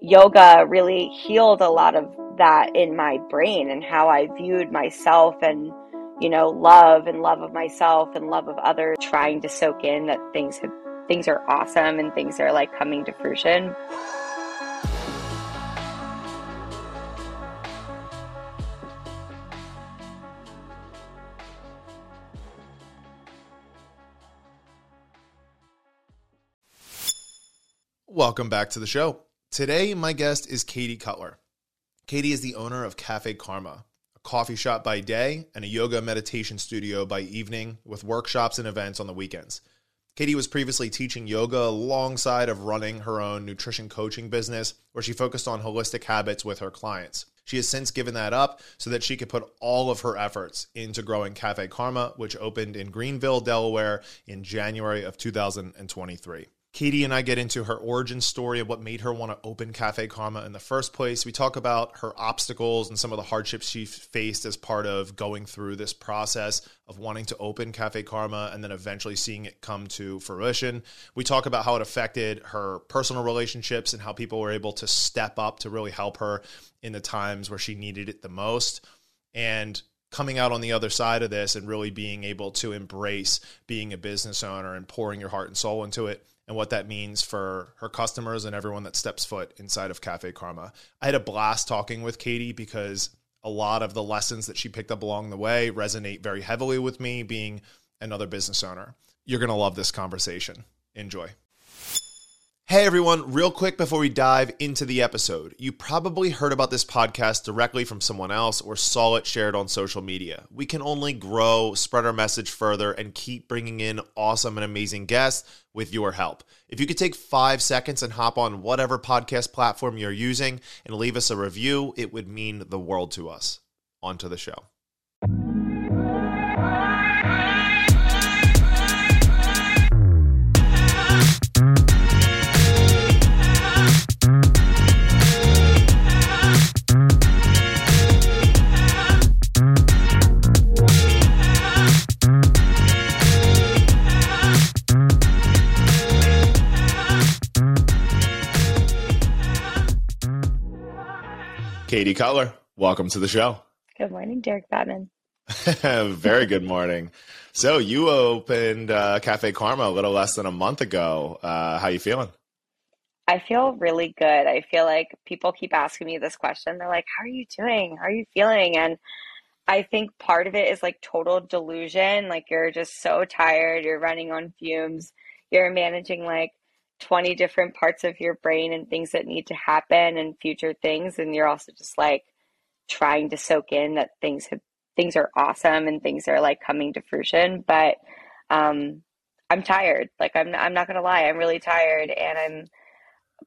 yoga really healed a lot of that in my brain and how I viewed myself and you know love and love of myself and love of others trying to soak in that things have things are awesome and things are like coming to fruition Welcome back to the show. Today, my guest is Katie Kutler. Katie is the owner of Kaffe Karma, a coffee shop by day and a yoga meditation studio by evening with workshops and events on the weekends. Katie was previously teaching yoga alongside of running her own nutrition coaching business where she focused on holistic habits with her clients. She has since given that up so that she could put all of her efforts into growing Kaffe Karma, which opened in Greenville, Delaware in January of 2023. Katie and I get into her origin story of what made her want to open Kaffe Karma in the first place. We talk about her obstacles and some of the hardships she faced as part of going through this process of wanting to open Kaffe Karma and then eventually seeing it come to fruition. We talk about how it affected her personal relationships and how people were able to step up to really help her in the times where she needed it the most. And coming out on the other side of this and really being able to embrace being a business owner and pouring your heart and soul into it and what that means for her customers and everyone that steps foot inside of Kaffe Karma. I had a blast talking with Katie because a lot of the lessons that she picked up along the way resonate very heavily with me being another business owner. You're going to love this conversation. Enjoy. Hey everyone, real quick before we dive into the episode. You probably heard about this podcast directly from someone else or saw it shared on social media. We can only grow, spread our message further, and keep bringing in awesome and amazing guests with your help. If you could take five seconds and hop on whatever podcast platform you're using and leave us a review, it would mean the world to us. On to the show. Katie Kutler, welcome to the show. good morning derek batman Very good morning. So you opened uh, Kaffe Karma a little less than a month ago. Uh, how you feeling? I feel really good. I feel like people keep asking me this question. They're like, How are you doing? How are you feeling? And I think part of it is like total delusion. Like you're just so tired, you're running on fumes, you're managing like 20 different parts of your brain and things that need to happen and future things. And you're also just like trying to soak in that things have things are awesome and things are like coming to fruition. But um I'm tired. Like I'm I'm not gonna lie, I'm really tired and I'm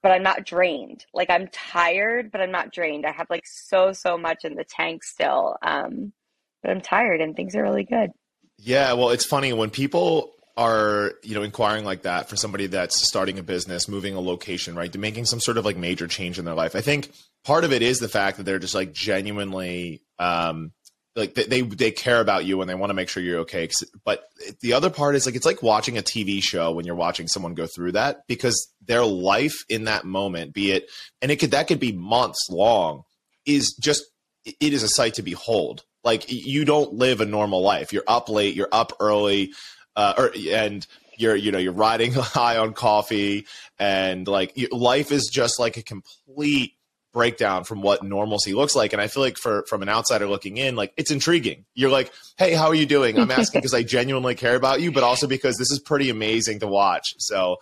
but I'm not drained. Like I'm tired, but I'm not drained. I have like so so much in the tank still. Um, but I'm tired, and things are really good. Yeah, well, it's funny when people are you know inquiring like that for somebody that's starting a business, moving a location, right? They're making some sort of like major change in their life. I think part of it is the fact that they're just like genuinely um, like they, they they care about you and they want to make sure you're okay. But the other part is like it's like watching a TV show when you're watching someone go through that because their life in that moment, be it and it could that could be months long, is just it is a sight to behold. Like you don't live a normal life. You're up late. You're up early, uh, or and you're you know you're riding high on coffee and like life is just like a complete breakdown from what normalcy looks like. And I feel like for from an outsider looking in, like it's intriguing. You're like, hey, how are you doing? I'm asking because I genuinely care about you, but also because this is pretty amazing to watch. So,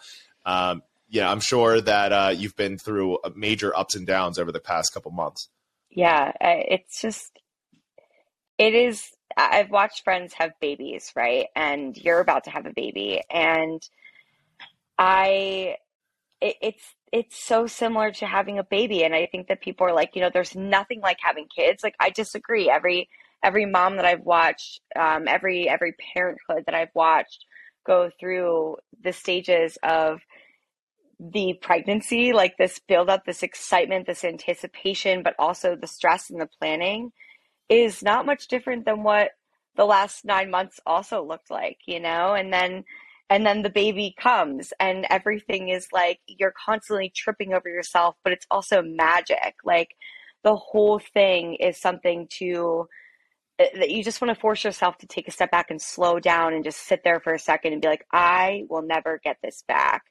um, yeah, I'm sure that uh, you've been through major ups and downs over the past couple months. Yeah, it's just it is. I've watched friends have babies, right? And you're about to have a baby, and I, it, it's it's so similar to having a baby. And i think that people are like you know there's nothing like having kids. Like i disagree. Every every mom that i've watched um, every every parenthood that i've watched go through the stages of the pregnancy like this build up this excitement this anticipation but also the stress and the planning is not much different than what the last nine months also looked like you know? And then and then the baby comes and everything is like you're constantly tripping over yourself but it's also magic. Like the whole thing is something to uh, that you just want to force yourself to take a step back and slow down and just sit there for a second and be like i will never get this back.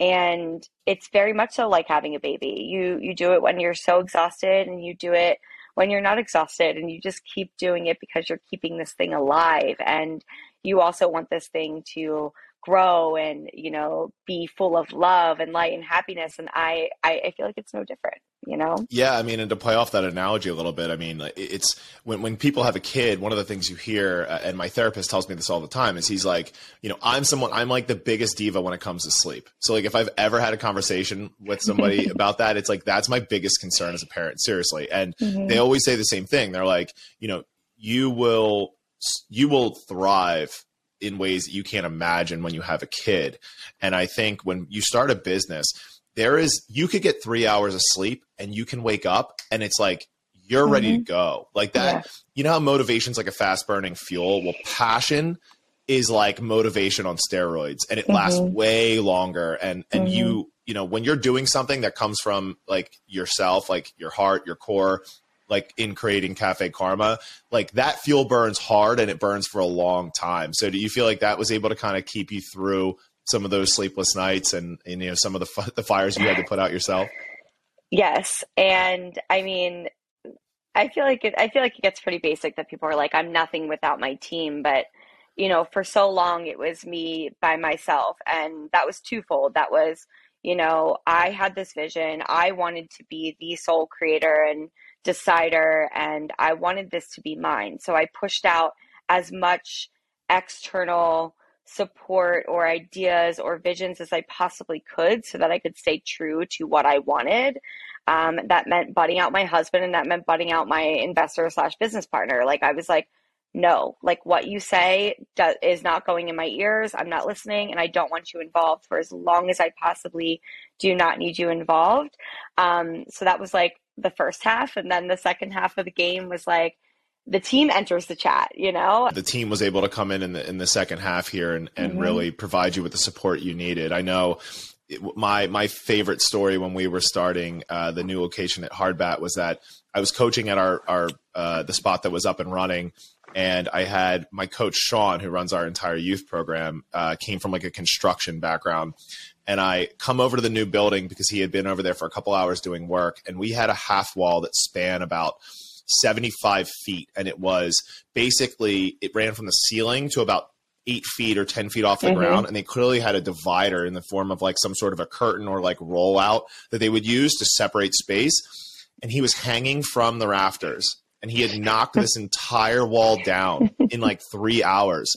And it's very much so like having a baby. You you do it when you're so exhausted and you do it when you're not exhausted and you just keep doing it because you're keeping this thing alive. And you also want this thing to grow and you know be full of love and light and happiness and I, I i feel like it's no different you know? Yeah i mean and to play off that analogy a little bit i mean it's when when people have a kid one of the things you hear uh, and my therapist tells me this all the time is he's like you know i'm someone i'm like the biggest diva when it comes to sleep. So like if i've ever had a conversation with somebody about that it's like that's my biggest concern as a parent seriously. And mm-hmm. they always say the same thing they're like you know you will you will thrive in ways that you can't imagine when you have a kid. And I think when you start a business, there is you could get three hours of sleep and you can wake up and it's like you're mm-hmm. ready to go. Like that, yeah. you know how motivation's like a fast burning fuel? Well, passion is like motivation on steroids and it mm-hmm. lasts way longer and and mm-hmm. you you know when you're doing something that comes from like yourself like your heart your core like in creating Kaffe Karma, like that fuel burns hard and it burns for a long time. So do you feel like that was able to kind of keep you through some of those sleepless nights and, and you know some of the the fires you had to put out yourself? Yes, and I mean, I feel like it, I feel like it gets pretty basic that people are like, I'm nothing without my team, but you know, for so long it was me by myself, and that was twofold. That was you know, I had this vision. I wanted to be the sole creator and decider and I wanted this to be mine. So I pushed out as much external support or ideas or visions as I possibly could so that I could stay true to what I wanted. Um, that meant butting out my husband and that meant butting out my investor slash business partner. Like I was like, no, like what you say do- is not going in my ears. I'm not listening and I don't want you involved for as long as I possibly do not need you involved. Um, so that was like the first half. And then the second half of the game was like, the team enters the chat, you know? The team was able to come in in the, in the second half here and, and mm-hmm. really provide you with the support you needed. I know my my favorite story when we were starting uh, the new location at Hardbat was that I was coaching at our our uh, the spot that was up and running, and I had my coach Sean, who runs our entire youth program, uh, came from like a construction background, and I come over to the new building because he had been over there for a couple hours doing work, and we had a half wall that span about 75 feet, and it was basically it ran from the ceiling to about eight feet or 10 feet off the mm-hmm. ground. And they clearly had a divider in the form of like some sort of a curtain or like rollout that they would use to separate space. And he was hanging from the rafters and he had knocked this entire wall down in like three hours.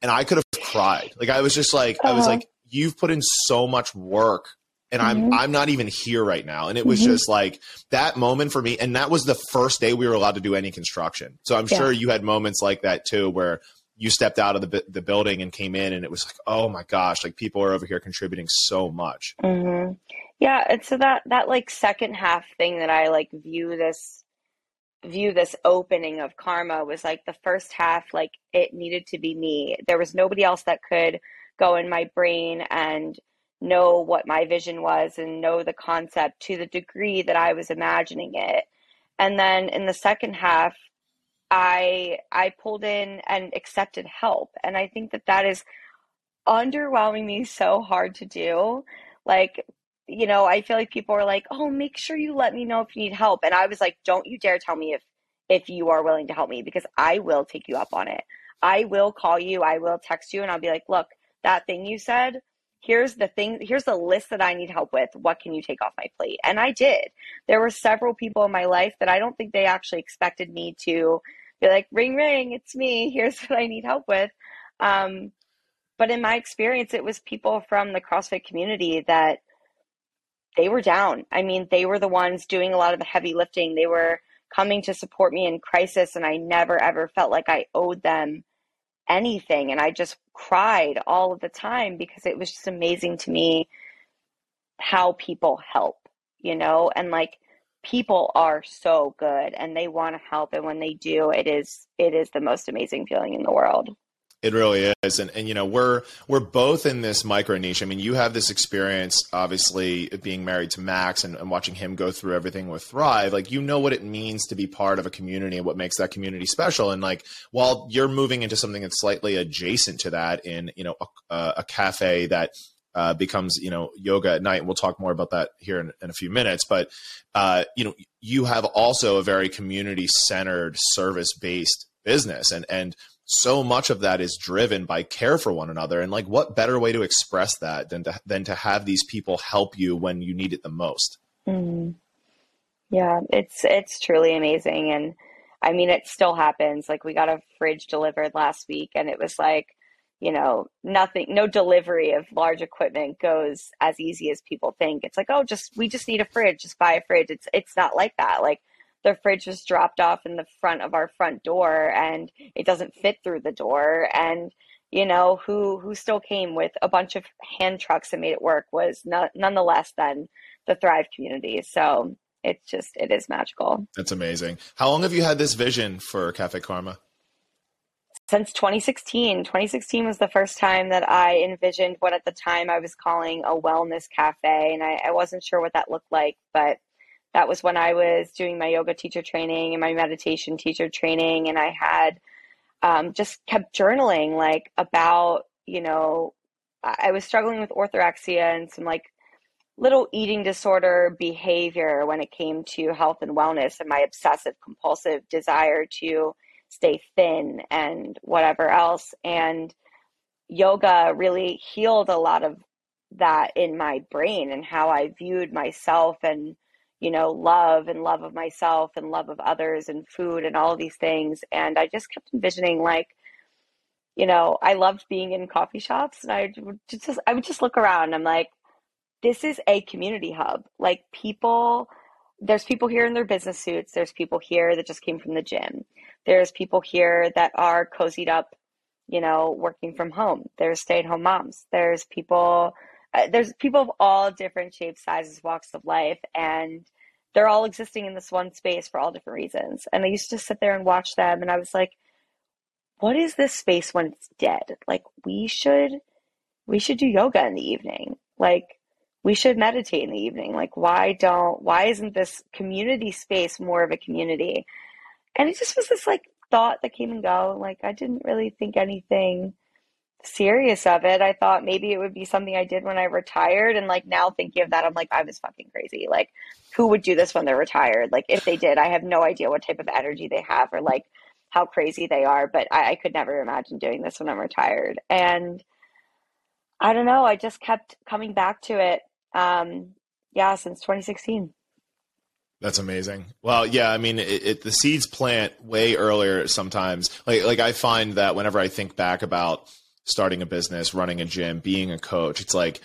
And I could have cried. Like I was just like, uh-huh. I was uh-huh. like, you've put in so much work and mm-hmm. I'm I'm not even here right now. And it was mm-hmm. just like that moment for me. And that was the first day we were allowed to do any construction. So I'm yeah. sure you had moments like that too, where you stepped out of the the building and came in, and it was like, oh my gosh, like people are over here contributing so much. Mm-hmm. Yeah, and so that that like second half thing that I like view this view this opening of karma was like the first half like it needed to be me there was nobody else that could go in my brain and know what my vision was and know the concept to the degree that I was imagining it. And then in the second half, I I pulled in and accepted help, and I think that that is underwhelming me so hard to do. Like, you know, I feel like people are like, "Oh, make sure you let me know if you need help," and I was like, "Don't you dare tell me if if you are willing to help me because I will take you up on it. I will call you, I will text you, and I'll be like, look." that thing you said here's the thing here's the list that i need help with. What can you take off my plate and i did. There were several people in my life that i don't think they actually expected me to be like ring ring it's me. Here's what i need help with. Um, but in my experience it was people from the crossfit community that they were down. I mean they were the ones doing a lot of the heavy lifting. They were coming to support me in crisis and i never ever felt like i owed them anything. And I just cried all of the time because it was just amazing to me how people help, you know, and like people are so good and they want to help and when they do it is it is the most amazing feeling in the world It really is, and and you know we're we're both in this micro niche. I mean, you have this experience, obviously, being married to Max and, and, watching him go through everything with Thrive. Like you know what it means to be part of a community and what makes that community special. And like while you're moving into something that's slightly adjacent to that, in you know a, a cafe that uh, becomes you know yoga at night. And we'll talk more about that here in, in a few minutes. But uh, you know you have also a very community centered, service based business, and and so much of that is driven by care for one another. And like what better way to express that than to than to have these people help you when you need it the most? Mm. yeah it's it's truly amazing. And i mean it still happens. Like we got a fridge delivered last week and it was like you know nothing no delivery of large equipment goes as easy as people think. It's like oh just we just need a fridge. Just buy a fridge. It's it's not like that. Like the fridge was dropped off in the front of our front door and it doesn't fit through the door. And you know who who still came with a bunch of hand trucks and made it work was not, nonetheless then the thrive community. So it's just it is magical. That's amazing. How long have you had this vision for kaffe karma? Since 2016 2016 was the first time that i envisioned what at the time i was calling a wellness cafe and I, I wasn't sure what that looked like but that was when I was doing my yoga teacher training and my meditation teacher training. And I had um, just kept journaling like about, you know, I was struggling with orthorexia and some like little eating disorder behavior when it came to health and wellness and my obsessive compulsive desire to stay thin and whatever else. And yoga really healed a lot of that in my brain and how I viewed myself and you know, love and love of myself and love of others and food and all these things. And I just kept envisioning like, you know, I loved being in coffee shops and I would just I would just look around. I'm like, this is a community hub. Like people there's people here in their business suits. There's people here that just came from the gym. There's people here that are cozied up, you know, working from home. There's stay-at-home moms. There's people uh, there's people of all different shapes, sizes, walks of life, and they're all existing in this one space for all different reasons. And I used to sit there and watch them, and I was like, "What is this space when it's dead? Like we should, we should do yoga in the evening. Like we should meditate in the evening. Like why don't, why isn't this community space more of a community?" And it just was this like thought that came and go. Like I didn't really think anything serious of it. I thought maybe it would be something I did when I retired. And like now thinking of that, I'm like, I was fucking crazy. Like, who would do this when they're retired? Like, if they did, I have no idea what type of energy they have or like how crazy they are. But I, I could never imagine doing this when I'm retired. And I don't know. I just kept coming back to it. Um, yeah, since 2016. That's amazing. Well, yeah, I mean, it, it, the seeds plant way earlier sometimes. Like, like I find that whenever I think back about starting a business, running a gym, being a coach. It's like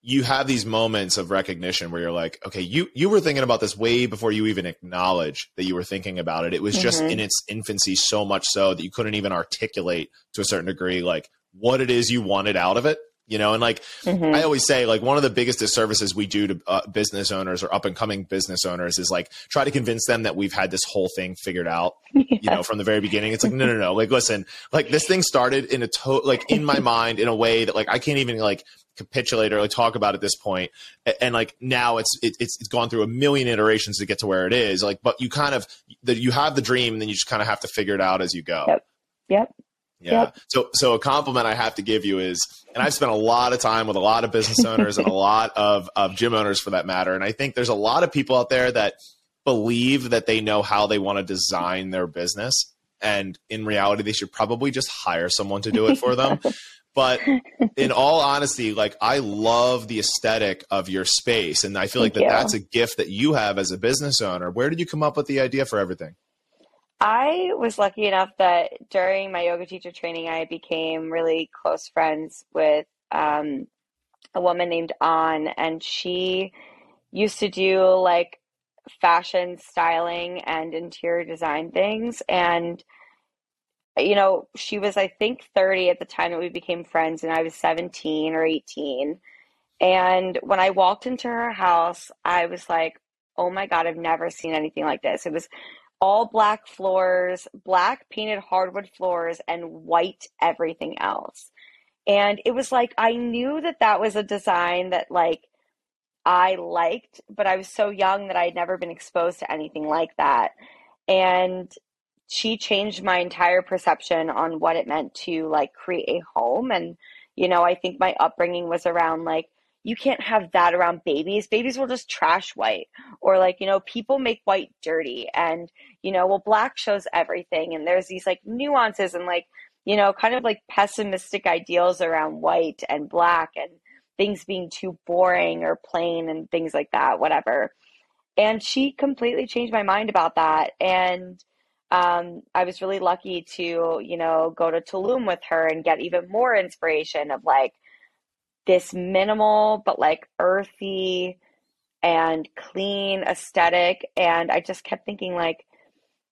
you have these moments of recognition where you're like, okay, you you were thinking about this way before you even acknowledge that you were thinking about it. It was mm-hmm. just in its infancy so much so that you couldn't even articulate to a certain degree like what it is you wanted out of it you know and like mm-hmm. i always say like one of the biggest disservices we do to uh, business owners or up and coming business owners is like try to convince them that we've had this whole thing figured out yeah. you know from the very beginning. It's like no no no. Like listen like this thing started in a to like in my mind in a way that like i can't even like capitulate or like talk about at this point. And, like now it's it, it's it's gone through a million iterations to get to where it is. Like but you kind of that you have the dream and then you just kind of have to figure it out as you go. Yep. Yep yeah. Yep. So so a compliment I have to give you is and I've spent a lot of time with a lot of business owners and a lot of, of gym owners for that matter. And I think there's a lot of people out there that believe that they know how they want to design their business. And in reality, they should probably just hire someone to do it for them. but in all honesty, like I love the aesthetic of your space. And I feel like that that's a gift that you have as a business owner. Where did you come up with the idea for everything? I was lucky enough that during my yoga teacher training, I became really close friends with um, a woman named An, and she used to do like fashion styling and interior design things. And, you know, she was, I think, 30 at the time that we became friends, and I was 17 or 18. And when I walked into her house, I was like, oh my God, I've never seen anything like this. It was all black floors, black painted hardwood floors, and white everything else. And it was like I knew that that was a design that like I liked, but I was so young that I had never been exposed to anything like that. And she changed my entire perception on what it meant to like create a home and you know, I think my upbringing was around like you can't have that around babies. Babies will just trash white. Or like, you know, people make white dirty and, you know, well black shows everything and there's these like nuances and like, you know, kind of like pessimistic ideals around white and black and things being too boring or plain and things like that, whatever. And she completely changed my mind about that. And um, I was really lucky to, you know, go to Tulum with her and get even more inspiration of like this minimal but like earthy and clean aesthetic. And I just kept thinking like,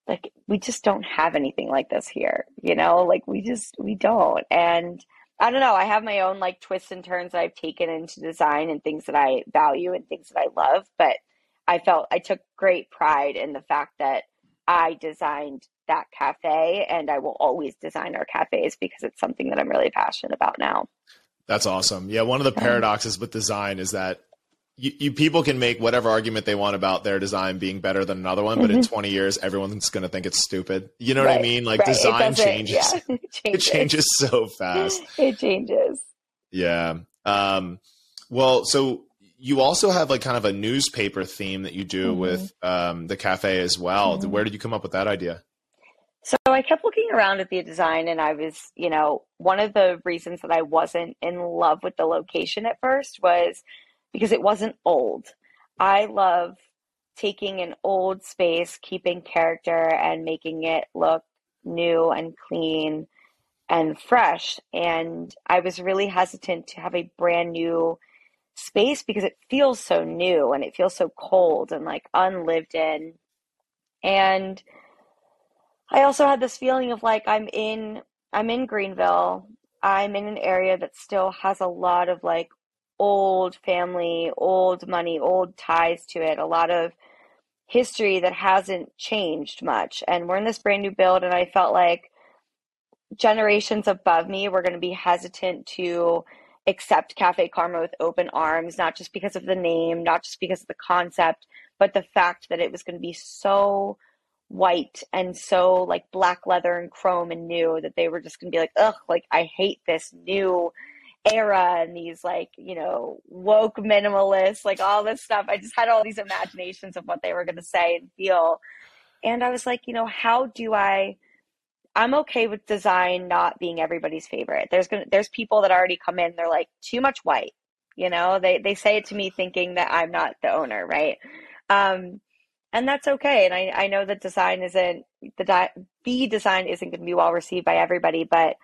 like we just don't have anything like this here, you know, like we just we don't. And I don't know, I have my own like twists and turns that I've taken into design and things that I value and things that I love, but I felt I took great pride in the fact that I designed that cafe and I will always design our cafes because it's something that I'm really passionate about now. That's awesome. Yeah, one of the paradoxes with design is that you, you, people can make whatever argument they want about their design being better than another one, but mm-hmm. in 20 years, everyone's going to think it's stupid. You know right, what I mean? Like right. design changes. Yeah, it changes. It changes so fast. It changes. Yeah. Um, well, so you also have like kind of a newspaper theme that you do mm-hmm. with um, the cafe as well. Mm-hmm. Where did you come up with that idea? So I kept looking around at the design, and I was, you know, one of the reasons that I wasn't in love with the location at first was because it wasn't old. I love taking an old space, keeping character, and making it look new and clean and fresh. And I was really hesitant to have a brand new space because it feels so new and it feels so cold and like unlived in. And I also had this feeling of like I'm in I'm in Greenville. I'm in an area that still has a lot of like old family, old money, old ties to it, a lot of history that hasn't changed much. And we're in this brand new build and I felt like generations above me were going to be hesitant to accept Kaffe Karma with open arms, not just because of the name, not just because of the concept, but the fact that it was going to be so white and so like black leather and chrome and new that they were just to be like, ugh, like I hate this new era and these like, you know, woke minimalists, like all this stuff. I just had all these imaginations of what they were to say and feel. And I was like, you know, how do I I'm okay with design not being everybody's favorite. There's gonna there's people that already come in, they're like, too much white. You know, they they say it to me thinking that I'm not the owner, right? Um, and that's okay. And I, I know that design isn't the di- the design isn't going to be well received by everybody, but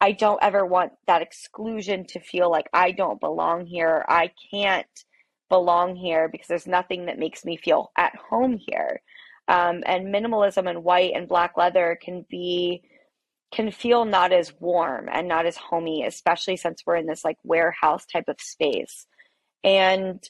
I don't ever want that exclusion to feel like I don't belong here. I can't belong here because there's nothing that makes me feel at home here. Um, and minimalism and white and black leather can be can feel not as warm and not as homey, especially since we're in this like warehouse type of space. And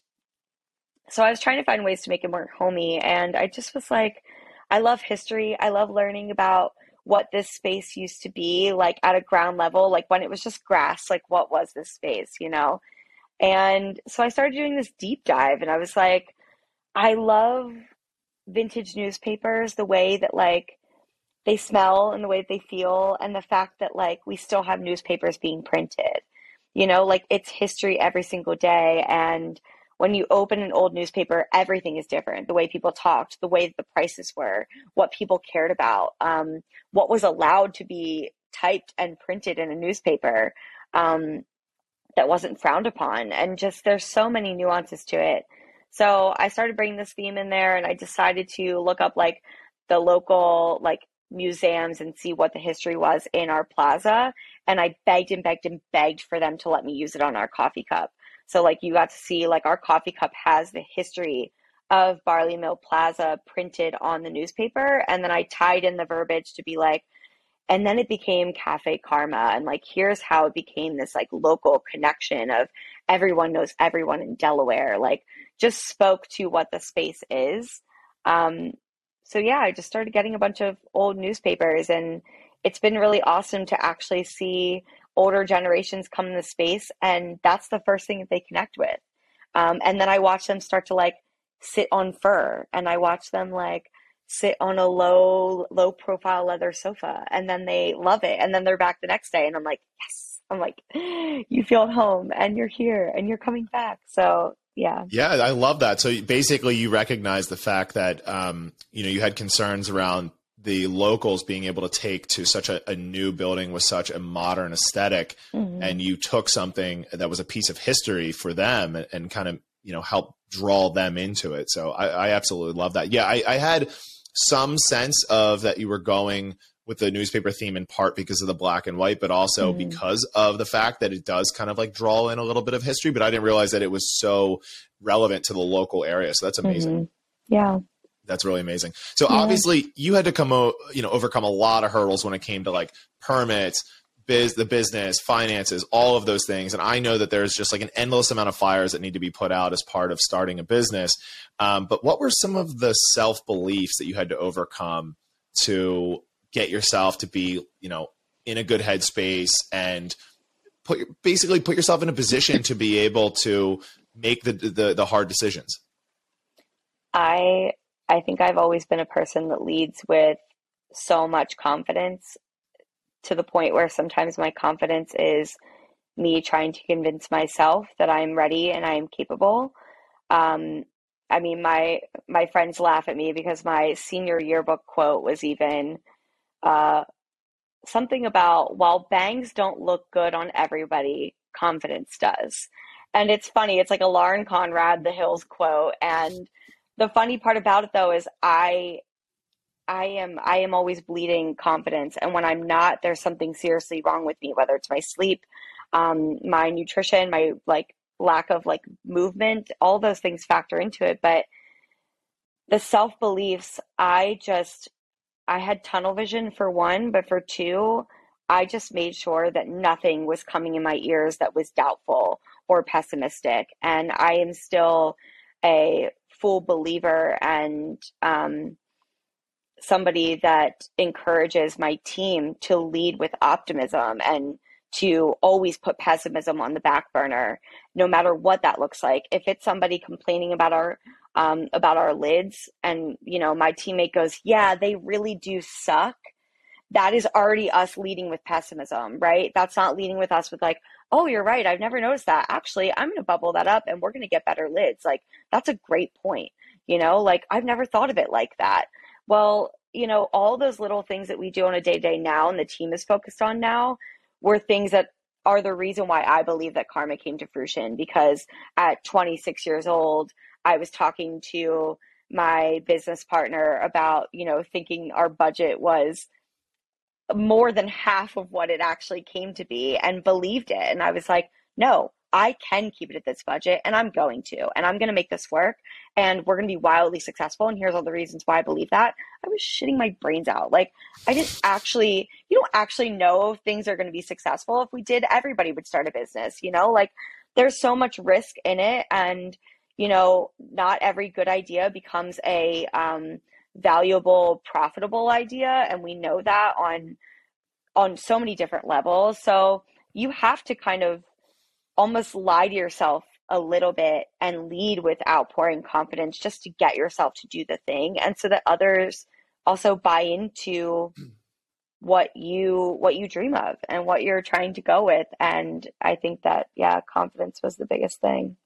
so I was trying to find ways to make it more homey. And I just was like, I love history. I love learning about what this space used to be like at a ground level, like when it was just grass, like what was this space, you know? And so I started doing this deep dive and I was like, I love vintage newspapers, the way that like they smell and the way that they feel, and the fact that like we still have newspapers being printed. You know, like it's history every single day. And when you open an old newspaper, everything is different. The way people talked, the way the prices were, what people cared about, um, what was allowed to be typed and printed in a newspaper um, that wasn't frowned upon. And just there's so many nuances to it. So I started bringing this theme in there and I decided to look up like the local like museums and see what the history was in our plaza. And I begged and begged and begged for them to let me use it on our coffee cup. So like you got to see like our coffee cup has the history of Barley Mill Plaza printed on the newspaper. And then I tied in the verbiage to be like, and then it became Kaffe Karma. And like, here's how it became this like local connection of everyone knows everyone in Delaware. Like, just spoke to what the space is. Um, so yeah, I just started getting a bunch of old newspapers and it's been really awesome to actually see older generations come in the space and that's the first thing that they connect with. Um, and then I watch them start to like sit on fur and I watch them like sit on a low low profile leather sofa and then they love it and then they're back the next day and I'm like, yes. I'm like, you feel at home and you're here and you're coming back. So yeah. Yeah, I love that. So basically, you recognize the fact that um, you know you had concerns around the locals being able to take to such a, a new building with such a modern aesthetic, mm-hmm. and you took something that was a piece of history for them and, and kind of you know help draw them into it. So I, I absolutely love that. Yeah, I, I had some sense of that you were going with the newspaper theme in part because of the black and white, but also mm-hmm. because of the fact that it does kind of like draw in a little bit of history. But I didn't realize that it was so relevant to the local area. So that's amazing. Mm-hmm. Yeah. That's really amazing. So yeah. obviously you had to come, o- you know, overcome a lot of hurdles when it came to like permits, biz, the business, finances, all of those things. And I know that there's just like an endless amount of fires that need to be put out as part of starting a business. Um, but what were some of the self beliefs that you had to overcome to get yourself to be, you know, in a good headspace and put your, basically put yourself in a position to be able to make the, the the hard decisions. I I think I've always been a person that leads with so much confidence to the point where sometimes my confidence is me trying to convince myself that I'm ready and I am capable. Um, I mean, my my friends laugh at me because my senior yearbook quote was even uh, something about while bangs don't look good on everybody, confidence does. And it's funny, it's like a Lauren Conrad, The Hills quote. And the funny part about it though is I I am I am always bleeding confidence. And when I'm not, there's something seriously wrong with me, whether it's my sleep, um, my nutrition, my like lack of like movement, all those things factor into it. But the self beliefs, I just I had tunnel vision for one, but for two, I just made sure that nothing was coming in my ears that was doubtful or pessimistic. And I am still a full believer and um, somebody that encourages my team to lead with optimism and to always put pessimism on the back burner, no matter what that looks like. If it's somebody complaining about our um, about our lids and you know my teammate goes yeah they really do suck that is already us leading with pessimism right that's not leading with us with like oh you're right. I've never noticed that. Actually i'm going to bubble that up and we're going to get better lids. Like that's a great point you know? Like i've never thought of it like that. Well you know all those little things that we do on a day to day now and the team is focused on now were things that are the reason why i believe that karma came to fruition because at 26 years old I was talking to my business partner about, you know, thinking our budget was more than half of what it actually came to be and believed it. And I was like, no, I can keep it at this budget and I'm going to, and I'm going to make this work and we're going to be wildly successful. And here's all the reasons why I believe that. I was shitting my brains out. Like, I didn't actually, you don't actually know if things are going to be successful. If we did, everybody would start a business, you know, like there's so much risk in it. And you know, not every good idea becomes a um, valuable, profitable idea, and we know that on on so many different levels. So you have to kind of almost lie to yourself a little bit and lead with outpouring confidence just to get yourself to do the thing and so that others also buy into what you what you dream of and what you're trying to go with and i think that yeah confidence was the biggest thing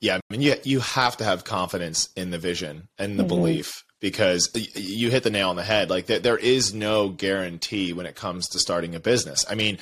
yeah, I mean, you you have to have confidence in the vision and the mm-hmm. belief because you hit the nail on the head. Like there, there is no guarantee when it comes to starting a business. I mean,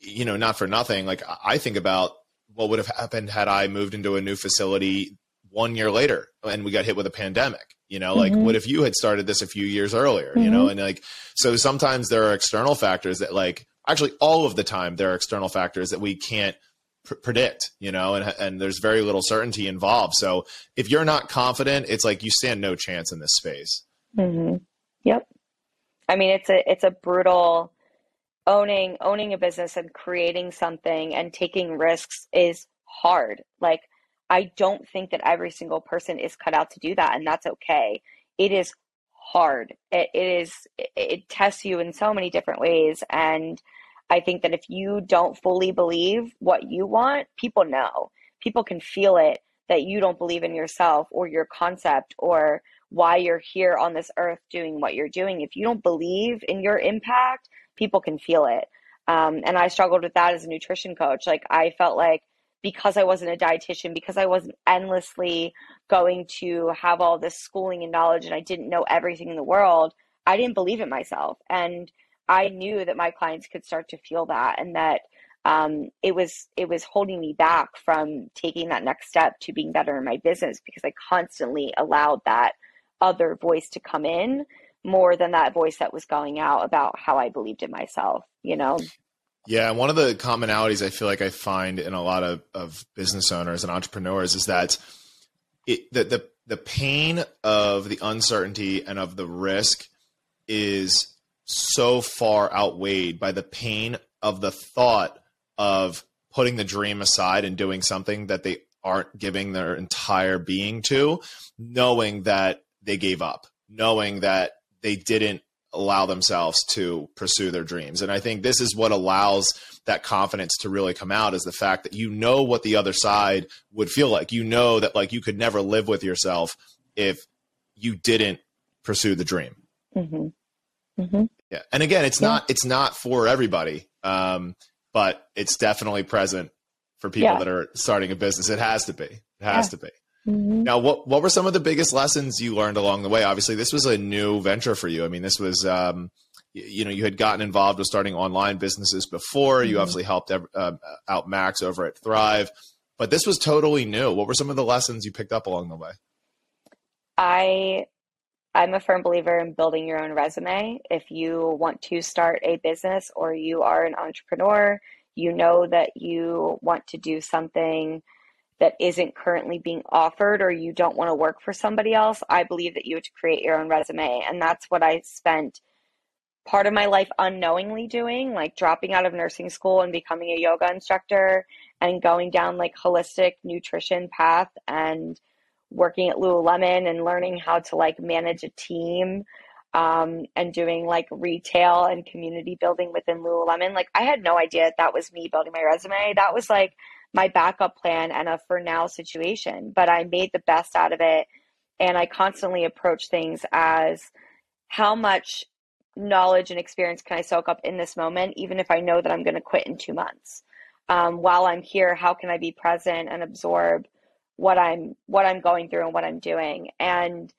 you know, not for nothing. Like I think about what would have happened had I moved into a new facility one year later and we got hit with a pandemic. You know, like mm-hmm. what if you had started this a few years earlier? Mm-hmm. You know, mm-hmm. and like so sometimes there are external factors that like actually all of the time there are external factors that we can't pr- predict, you know, and, and there's very little certainty involved. So if you're not confident, it's like you stand no chance in this space. Mm-hmm. Yep. I mean, it's a, it's a brutal owning, owning a business and creating something and taking risks is hard. Like, I don't think that every single person is cut out to do that. And that's okay. It is hard. It, it is, it, it tests you in so many different ways. And I think that if you don't fully believe what you want, people know. People can feel it that you don't believe in yourself or your concept or why you're here on this earth doing what you're doing. If you don't believe in your impact, people can feel it. Um, and I struggled with that as a nutrition coach. Like I felt like because I wasn't a dietitian, because I wasn't endlessly going to have all this schooling and knowledge and I didn't know everything in the world, I didn't believe in myself. And I knew that my clients could start to feel that and that um, it was it was holding me back from taking that next step to being better in my business because I constantly allowed that other voice to come in more than that voice that was going out about how I believed in myself, you know? Yeah, one of the commonalities I feel like I find in a lot of, of business owners and entrepreneurs is that it the, the the pain of the uncertainty and of the risk is so far outweighed by the pain of the thought of putting the dream aside and doing something that they aren't giving their entire being to, knowing that they gave up, knowing that they didn't allow themselves to pursue their dreams. And I think this is what allows that confidence to really come out is the fact that you know what the other side would feel like. You know that like you could never live with yourself if you didn't pursue the dream. Mm-hmm. Mm-hmm. Yeah. And again, it's yeah. not, it's not for everybody. Um, but it's definitely present for people yeah. that are starting a business. It has to be. It has yeah. to be. Mm-hmm. Now, what what were some of the biggest lessons you learned along the way? Obviously, this was a new venture for you. I mean, this was um, you, you know you had gotten involved with starting online businesses before. Mm-hmm. You obviously helped uh, out Max over at Thrive, but this was totally new. What were some of the lessons you picked up along the way? I I'm a firm believer in building your own resume. If you want to start a business or you are an entrepreneur, you know that you want to do something that isn't currently being offered or you don't want to work for somebody else, I believe that you have to create your own resume. And that's what I spent part of my life unknowingly doing, like dropping out of nursing school and becoming a yoga instructor and going down like holistic nutrition path and working at Lululemon and learning how to like manage a team um, and doing like retail and community building within Lululemon. Like I had no idea that was me building my resume. That was like my backup plan and a for now situation, but I made the best out of it. And I constantly approach things as how much knowledge and experience can I soak up in this moment, even if I know that I'm going to quit in two months. Um, while I'm here, how can I be present and absorb what I'm what I'm going through and what I'm doing? And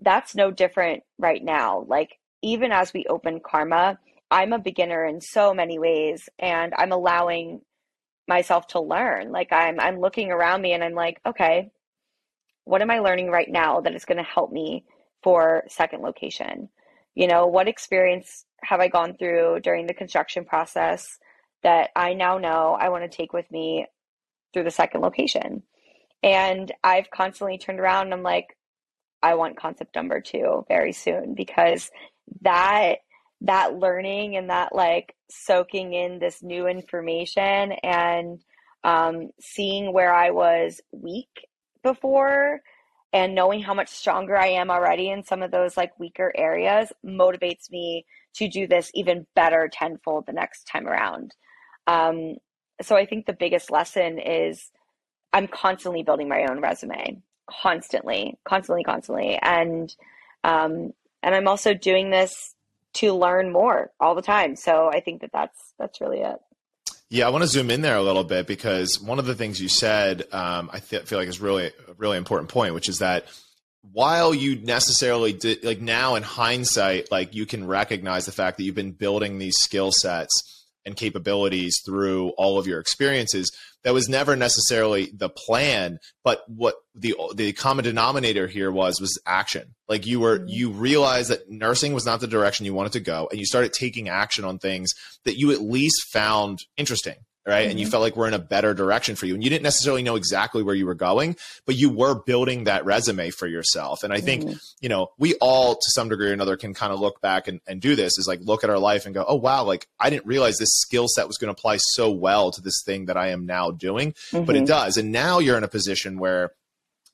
that's no different right now. Like even as we open Karma, I'm a beginner in so many ways, and I'm allowing myself to learn. Like I'm I'm looking around me and I'm like, okay, what am I learning right now that is going to help me for second location? You know, what experience have I gone through during the construction process that I now know I want to take with me through the second location? And I've constantly turned around and I'm like, I want concept number two very soon because that that learning and that like soaking in this new information and um, seeing where I was weak before and knowing how much stronger I am already in some of those like weaker areas motivates me to do this even better tenfold the next time around. Um, so I think the biggest lesson is I'm constantly building my own resume, constantly, constantly, constantly, and um, and I'm also doing this to learn more all the time. So I think that that's that's really it. Yeah, I want to zoom in there a little bit because one of the things you said, um, I th- feel like is really a really important point, which is that while you necessarily did, like now in hindsight, like you can recognize the fact that you've been building these skill sets and capabilities through all of your experiences that was never necessarily the plan but what the the common denominator here was was action like you were mm-hmm. you realized that nursing was not the direction you wanted to go and you started taking action on things that you at least found interesting right? Mm-hmm. And you mm-hmm. felt like we're in a better direction for you. And you didn't necessarily know exactly where you were going, but you were building that resume for yourself. And I think, mm-hmm. you know, we all to some degree or another can kind of look back and, and do this is like look at our life and go, oh, wow, like I didn't realize this skill set was going to apply so well to this thing that I am now doing, mm-hmm. but it mm-hmm. does. And now you're in a position where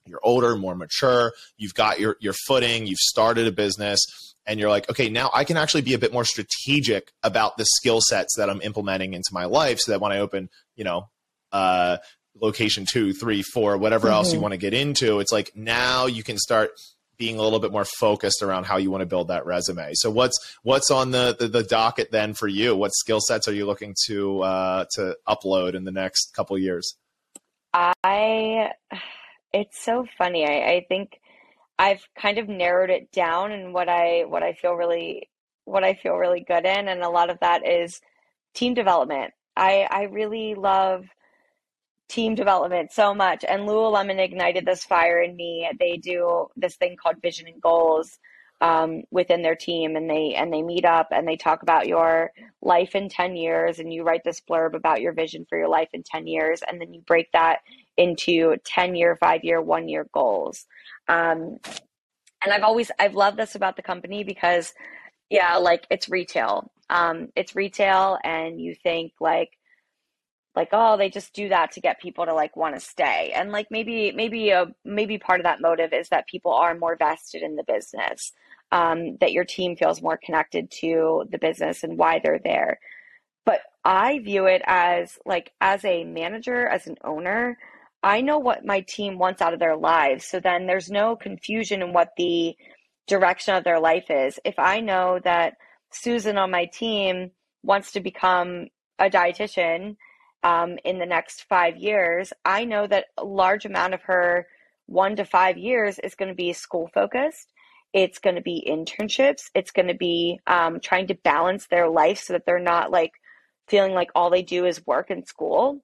you're older, more mature, you've got your your footing, you've started a business, and you're like, okay, now I can actually be a bit more strategic about the skill sets that I'm implementing into my life, so that when I open, you know, uh, location two, three, four, whatever mm-hmm. else you mm-hmm. want to get into, it's like now you can start being a little bit more focused around how you want to build that resume. So what's what's on the the, the docket then for you? What skill sets are you looking to uh, to upload in the next couple years? I it's so funny. I, I think I've kind of narrowed it down and what I what I feel really what I feel really good in and a lot of that is team development. I I really love team development so much and Lululemon ignited this fire in me. They do this thing called vision and goals um, within their team and they and they meet up and they talk about your life in 10 years and you write this blurb about your vision for your life in 10 years and then you break that into 10 year, five year, one year goals. Um, and I've always, I've loved this about the company because, yeah, like it's retail. Um, it's retail, and you think like, like oh they just do that to get people to like want to stay and like maybe maybe a maybe part of that motive is that people are more vested in the business um, that your team feels more connected to the business and why they're there but i view it as like as a manager as an owner I know what my team wants out of their lives. So then there's no confusion in what the direction of their life is. If I know that Susan on my team wants to become a dietitian um, in the next five years, I know that a large amount of her one to five years is going to be school focused. It's going to be internships. It's going to be um, trying to balance their life so that they're not like feeling like all they do is work and school.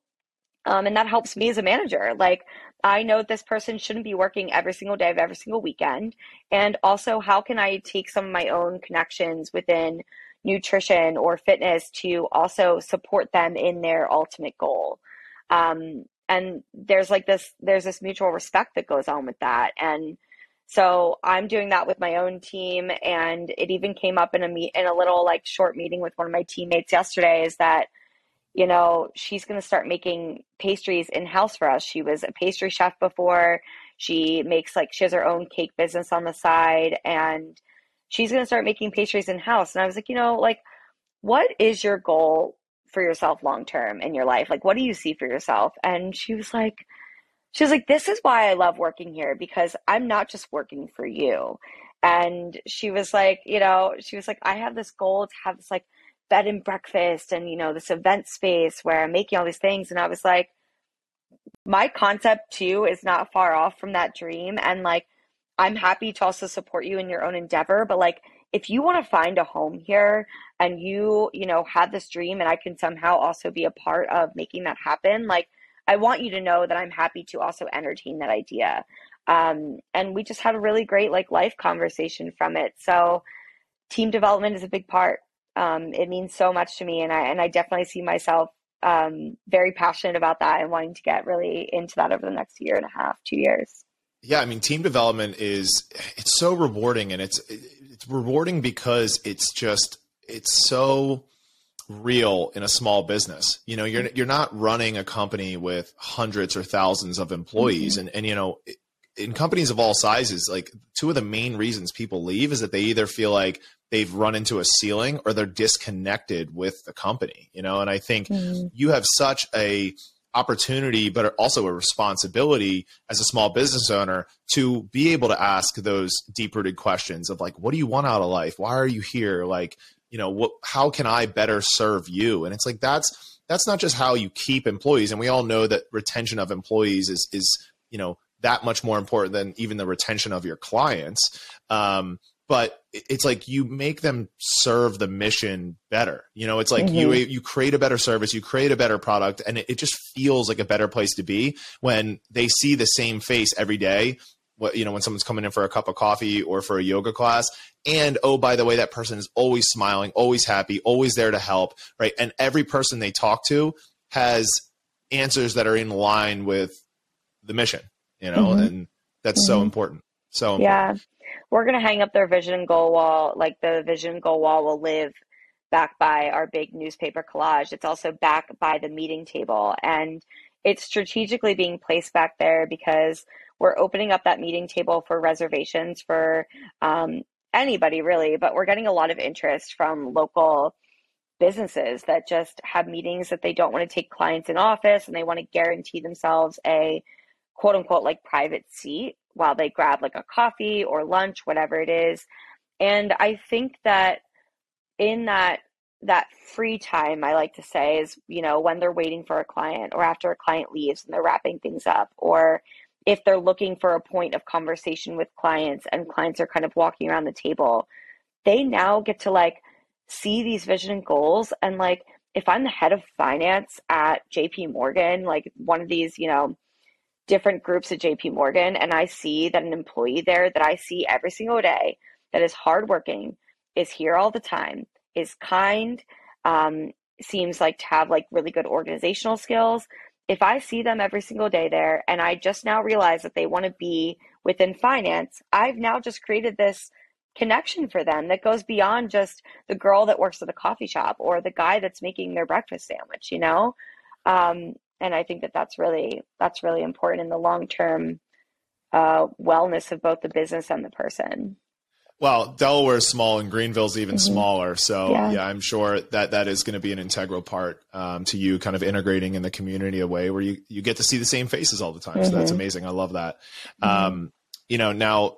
Um, and that helps me as a manager. Like, I know this person shouldn't be working every single day of every single weekend. And also, how can I take some of my own connections within nutrition or fitness to also support them in their ultimate goal? Um, and there's like this, there's this mutual respect that goes on with that. And so I'm doing that with my own team. And it even came up in a meet in a little like short meeting with one of my teammates yesterday is that you know, she's going to start making pastries in house for us. She was a pastry chef before. She makes like, she has her own cake business on the side and she's going to start making pastries in house. And I was like, you know, like, what is your goal for yourself long term in your life? Like, what do you see for yourself? And she was like, she was like, this is why I love working here because I'm not just working for you. And she was like, you know, she was like, I have this goal to have this like bed and breakfast and you know this event space where i'm making all these things. And i was like my concept too is not far off from that dream. And like i'm happy to also support you in your own endeavor. But like if you want to find a home here and you you know have this dream and i can somehow also be a part of making that happen like i want you to know that i'm happy to also entertain that idea. Um, and we just had a really great like life conversation from it. So team development is a big part um, it means so much to me, and I and I definitely see myself um, very passionate about that and wanting to get really into that over the next year and a half, two years. Yeah, I mean, team development is it's so rewarding, and it's it's rewarding because it's just it's so real in a small business. You know, you're you're not running a company with hundreds or thousands of employees, mm-hmm. and and you know. In companies of all sizes, like two of the main reasons people leave is that they either feel like they've run into a ceiling or they're disconnected with the company you know? And i think mm-hmm. you have such a opportunity but also a responsibility as a small business owner to be able to ask those deep rooted questions of like what do you want out of life? Why are you here? Like you know what how can i better serve you? And it's like that's that's not just how you keep employees and we all know that retention of employees is is you know that much more important than even the retention of your clients. Um, but it's like you make them serve the mission better you know it's like mm-hmm. you you create a better service you create a better product and it, it, just feels like a better place to be when they see the same face every day what you know when someone's coming in for a cup of coffee or for a yoga class and oh by the way that person is always smiling always happy always there to help right and every person they talk to has answers that are in line with the mission you know mm-hmm. and that's mm-hmm. so important so important. yeah we're going to hang up their vision and goal wall. Like the vision goal wall will live back by our big newspaper collage. It's also back by the meeting table. And it's strategically being placed back there because we're opening up that meeting table for reservations for um, anybody really, but we're getting a lot of interest from local businesses that just have meetings that they don't want to take clients in office and they want to guarantee themselves a quote unquote like private seat while they grab like a coffee or lunch, whatever it is. And I think that in that that free time I like to say is, you know, when they're waiting for a client or after a client leaves and they're wrapping things up or if they're looking for a point of conversation with clients and clients are kind of walking around the table, they now get to like see these vision and goals and like if I'm the head of finance at JP Morgan, like one of these, you know, different groups at JP Morgan, and I see that an employee there that I see every single day that is hardworking, is here all the time, is kind, um, seems like to have like really good organizational skills. If I see them every single day there and I just now realize that they want to be within finance, I've now just created this connection for them that goes beyond just the girl that works at the coffee shop or the guy that's making their breakfast sandwich you know um, and i think that that's really that's really important in the long term uh, wellness of both the business and the person well delaware's small and greenville's even mm-hmm. smaller so yeah. yeah. i'm sure that that is going to be an integral part um, to you kind of integrating in the community a way where you you get to see the same faces all the time mm-hmm. so that's mm-hmm. amazing i love that mm-hmm. um, you know now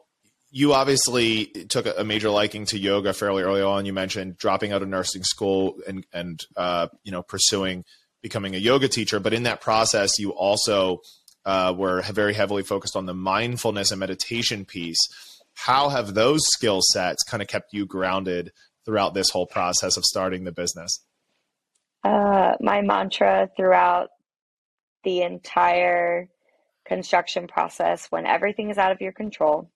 you obviously took a major liking to yoga fairly early on. You mentioned dropping out of nursing school and and uh, you know pursuing becoming a yoga teacher, but in that process, you also uh, were very heavily focused on the mindfulness and meditation piece. How have those skill sets kind of kept you grounded throughout this whole process of starting the business? Uh, my mantra throughout the entire construction process, when everything is out of your control,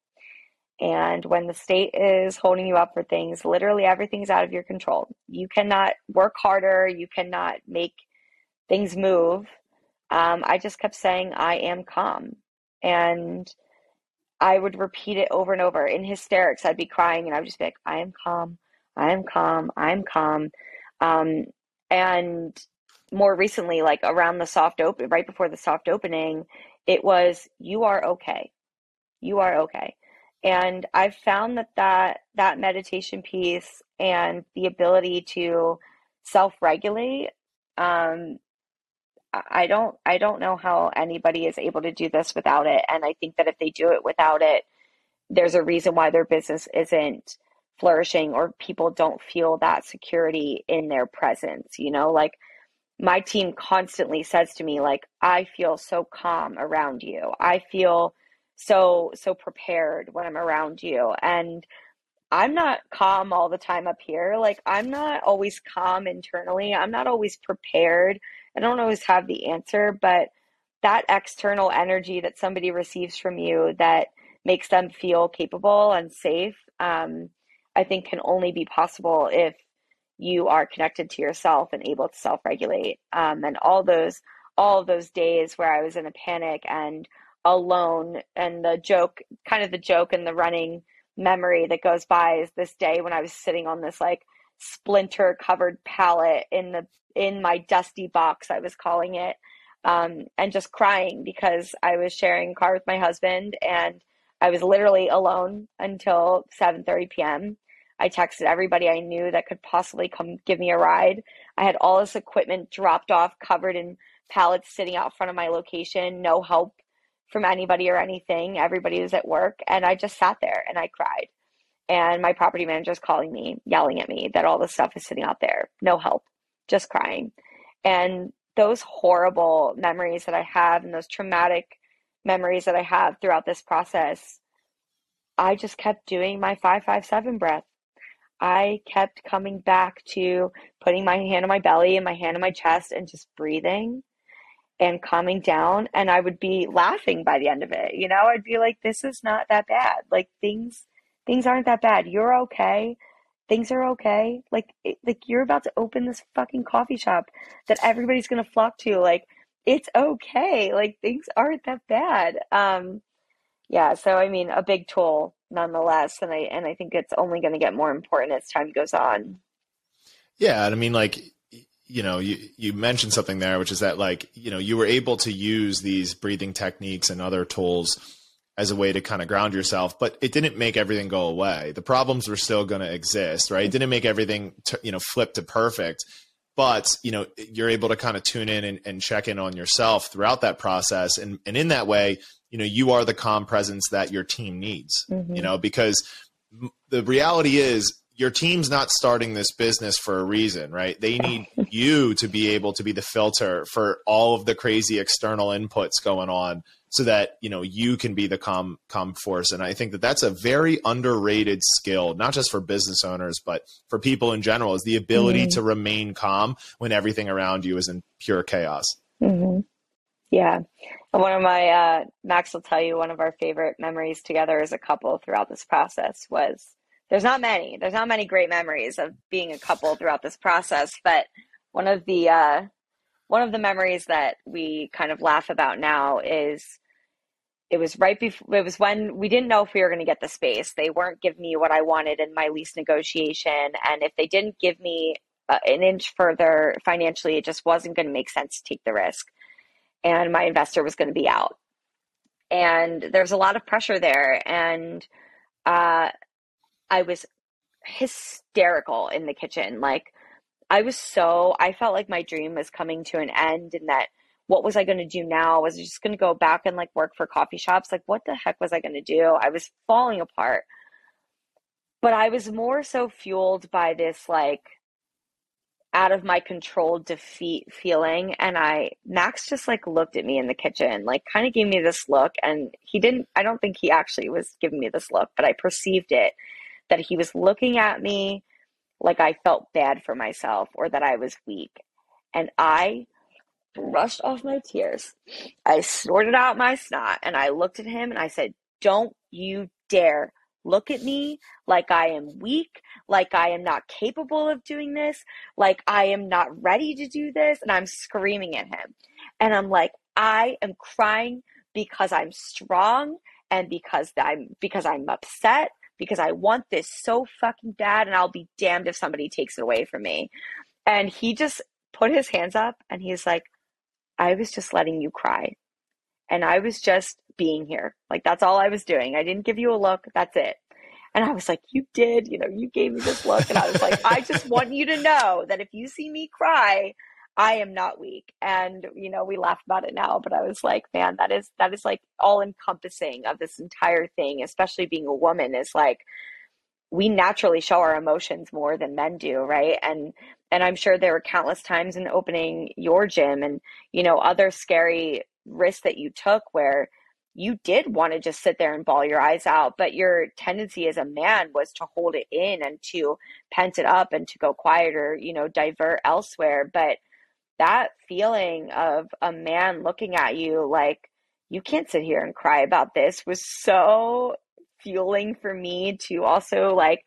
and when the state is holding you up for things, literally everything's out of your control. You cannot work harder, you cannot make things move. Um, I just kept saying, I am calm. And I would repeat it over and over in hysterics. I'd be crying and I would just be like, I am calm, I am calm, I'm calm. Um, and more recently, like around the soft open, right before the soft opening, it was, You are okay. You are okay and i've found that that that meditation piece and the ability to self-regulate um, i don't i don't know how anybody is able to do this without it and i think that if they do it without it there's a reason why their business isn't flourishing or people don't feel that security in their presence you know like my team constantly says to me like i feel so calm around you i feel so so prepared when I'm around you and I'm not calm all the time up here. Like I'm not always calm internally. I'm not always prepared. I don't always have the answer, but that external energy that somebody receives from you that makes them feel capable and safe, um, I think can only be possible if you are connected to yourself and able to self-regulate. Um, and all those all those days where I was in a panic and alone and the joke kind of the joke and the running memory that goes by is this day when I was sitting on this like splinter covered pallet in the in my dusty box I was calling it um, and just crying because I was sharing a car with my husband and I was literally alone until 7:30 p.m. I texted everybody I knew that could possibly come give me a ride. I had all this equipment dropped off covered in pallets sitting out front of my location, no help from anybody or anything. Everybody was at work, and I just sat there and I cried. And my property manager is calling me, yelling at me that all the stuff is sitting out there, no help, just crying. And those horrible memories that I have and those traumatic memories that I have throughout this process, I just kept doing my 557 breath. I kept coming back to putting my hand on my belly and my hand on my chest and just breathing and calming down and I would be laughing by the end of it. You know, I'd be like this is not that bad. Like things things aren't that bad. You're okay. Things are okay. Like it, like you're about to open this fucking coffee shop that everybody's going to flock to. Like it's okay. Like things aren't that bad. Um yeah, so I mean a big tool nonetheless and I and I think it's only going to get more important as time goes on. Yeah, and I mean like you know, you, you mentioned something there, which is that like, you know, you were able to use these breathing techniques and other tools as a way to kind of ground yourself, but it didn't make everything go away. The problems were still going to exist, right? It didn't make everything, t- you know, flip to perfect, but you know, you're able to kind of tune in and, and check in on yourself throughout that process. And, and in that way, you know, you are the calm presence that your team needs, mm-hmm. you know, because the reality is your team's not starting this business for a reason, right? They need you to be able to be the filter for all of the crazy external inputs going on so that, you know, you can be the calm calm force and I think that that's a very underrated skill, not just for business owners, but for people in general is the ability mm-hmm. to remain calm when everything around you is in pure chaos. Mm-hmm. Yeah. One of my, uh, Max will tell you, one of our favorite memories together as a couple throughout this process was there's not many. There's not many great memories of being a couple throughout this process, but one of the uh, one of the memories that we kind of laugh about now is it was right before it was when we didn't know if we were going to get the space. They weren't giving me what I wanted in my lease negotiation, and if they didn't give me uh, an inch further financially, it just wasn't going to make sense to take the risk. And my investor was going to be out, and there's a lot of pressure there, and uh, I was hysterical in the kitchen. Like I was so I felt like my dream was coming to an end and that what was I going to do now? Was I just going to go back and like work for coffee shops? Like what the heck was I going to do? I was falling apart. But I was more so fueled by this like out of my control defeat feeling and I Max just like looked at me in the kitchen, like kind of gave me this look and he didn't I don't think he actually was giving me this look, but I perceived it that he was looking at me like I felt bad for myself or that I was weak. And I brushed off my tears. I snorted out my snot and I looked at him and I said, Don't you dare look at me like I am weak, like I am not capable of doing this, like I am not ready to do this. And I'm screaming at him. And I'm like, I am crying because I'm strong and because I'm because I'm upset because I want this so fucking bad and I'll be damned if somebody takes it away from me. And he just put his hands up and he's like, I was just letting you cry. And I was just being here. Like that's all I was doing. I didn't give you a look. That's it. And I was like, You did, you know, you gave me this look. And I was like, I just want you to know that if you see me cry, I am not weak. And, you know, we laugh about it now, but I was like, man, that is, that is like all encompassing of this entire thing, especially being a woman is like, we naturally show our emotions more than men do, right? And, and I'm sure there were countless times in opening your gym and, you know, other scary risks that you took where you did want to just sit there and bawl your eyes out, but your tendency as a man was to hold it in and to pent it up and to go quieter, you know, divert elsewhere. But that feeling of a man looking at you like you can't sit here and cry about this was so fueling for me to also like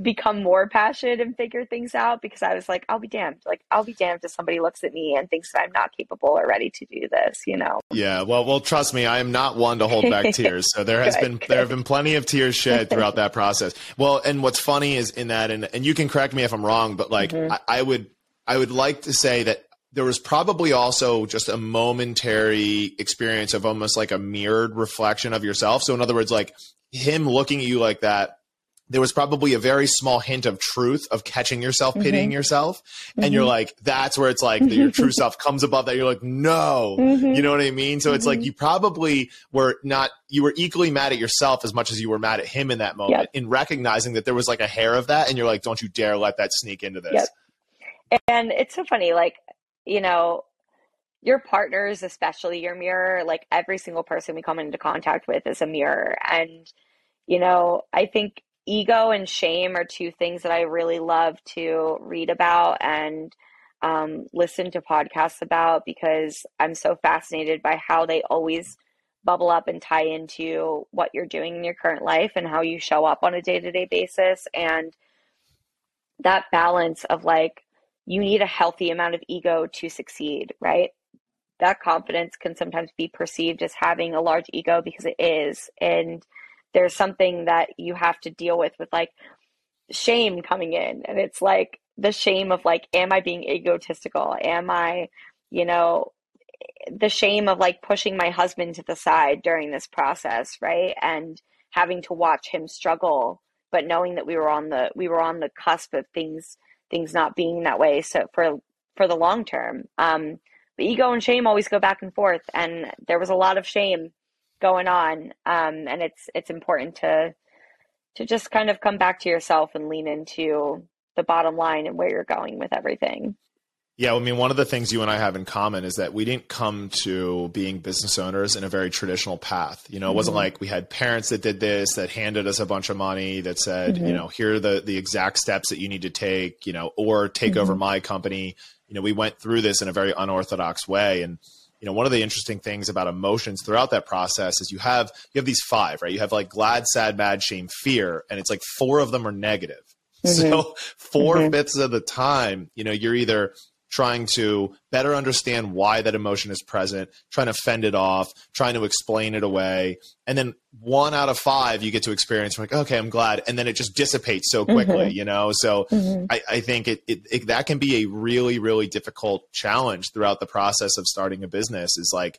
become more passionate and figure things out because I was like, I'll be damned. Like, I'll be damned if somebody looks at me and thinks that I'm not capable or ready to do this, you know? Yeah. Well, well, trust me, I am not one to hold back tears. So there has good, been, good. there have been plenty of tears shed throughout that process. Well, and what's funny is in that, and, and you can correct me if I'm wrong, but like, mm-hmm. I, I would, I would like to say that there was probably also just a momentary experience of almost like a mirrored reflection of yourself. So in other words, like him looking at you like that, there was probably a very small hint of truth of catching yourself pitying mm-hmm. yourself and mm-hmm. you're like that's where it's like your true self comes above that you're like no mm-hmm. you know what i mean so it's like mm-hmm. you probably were not you were equally mad at yourself as much as you were mad at him in that moment yep. in recognizing that there was like a hair of that and you're like don't you dare let that sneak into this yep. and it's so funny like you know, your partners, especially your mirror, like every single person we come into contact with is a mirror. And, you know, I think ego and shame are two things that I really love to read about and um, listen to podcasts about because I'm so fascinated by how they always bubble up and tie into what you're doing in your current life and how you show up on a day to day basis. And that balance of like, you need a healthy amount of ego to succeed, right? That confidence can sometimes be perceived as having a large ego because it is. And there's something that you have to deal with, with like shame coming in. And it's like the shame of like, am I being egotistical? Am I, you know, the shame of like pushing my husband to the side during this process, right? And having to watch him struggle, but knowing that we were on the we were on the cusp of things things not being that way. So for for the long term, um, but ego and shame always go back and forth, and there was a lot of shame going on, um, and it's it's important to to just kind of come back to yourself and lean into the bottom line and where you're going with everything. Yeah, I mean, one of the things you and I have in common is that we didn't come to being business owners in a very traditional path. You know, it mm-hmm. wasn't like we had parents that did this, that handed us a bunch of money, that said, mm-hmm. you know, here are the the exact steps that you need to take, you know, or take mm-hmm. over my company. You know, we went through this in a very unorthodox way, and you know, one of the interesting things about emotions throughout that process is you have you have these five, right? You have like glad, sad, mad, shame, fear, and it's like four of them are negative. So mm-hmm. 4 mm-hmm. fifths of the time, you know, you're either trying to better understand why that emotion is present, trying to fend it off, trying to explain it away. And then one out of five you get to experience like, okay, I'm glad. And then it just dissipates so quickly, mm-hmm. you know? So mm-hmm. I, I, think it, it, it, that can be a really, really difficult challenge throughout the process of starting a business is like,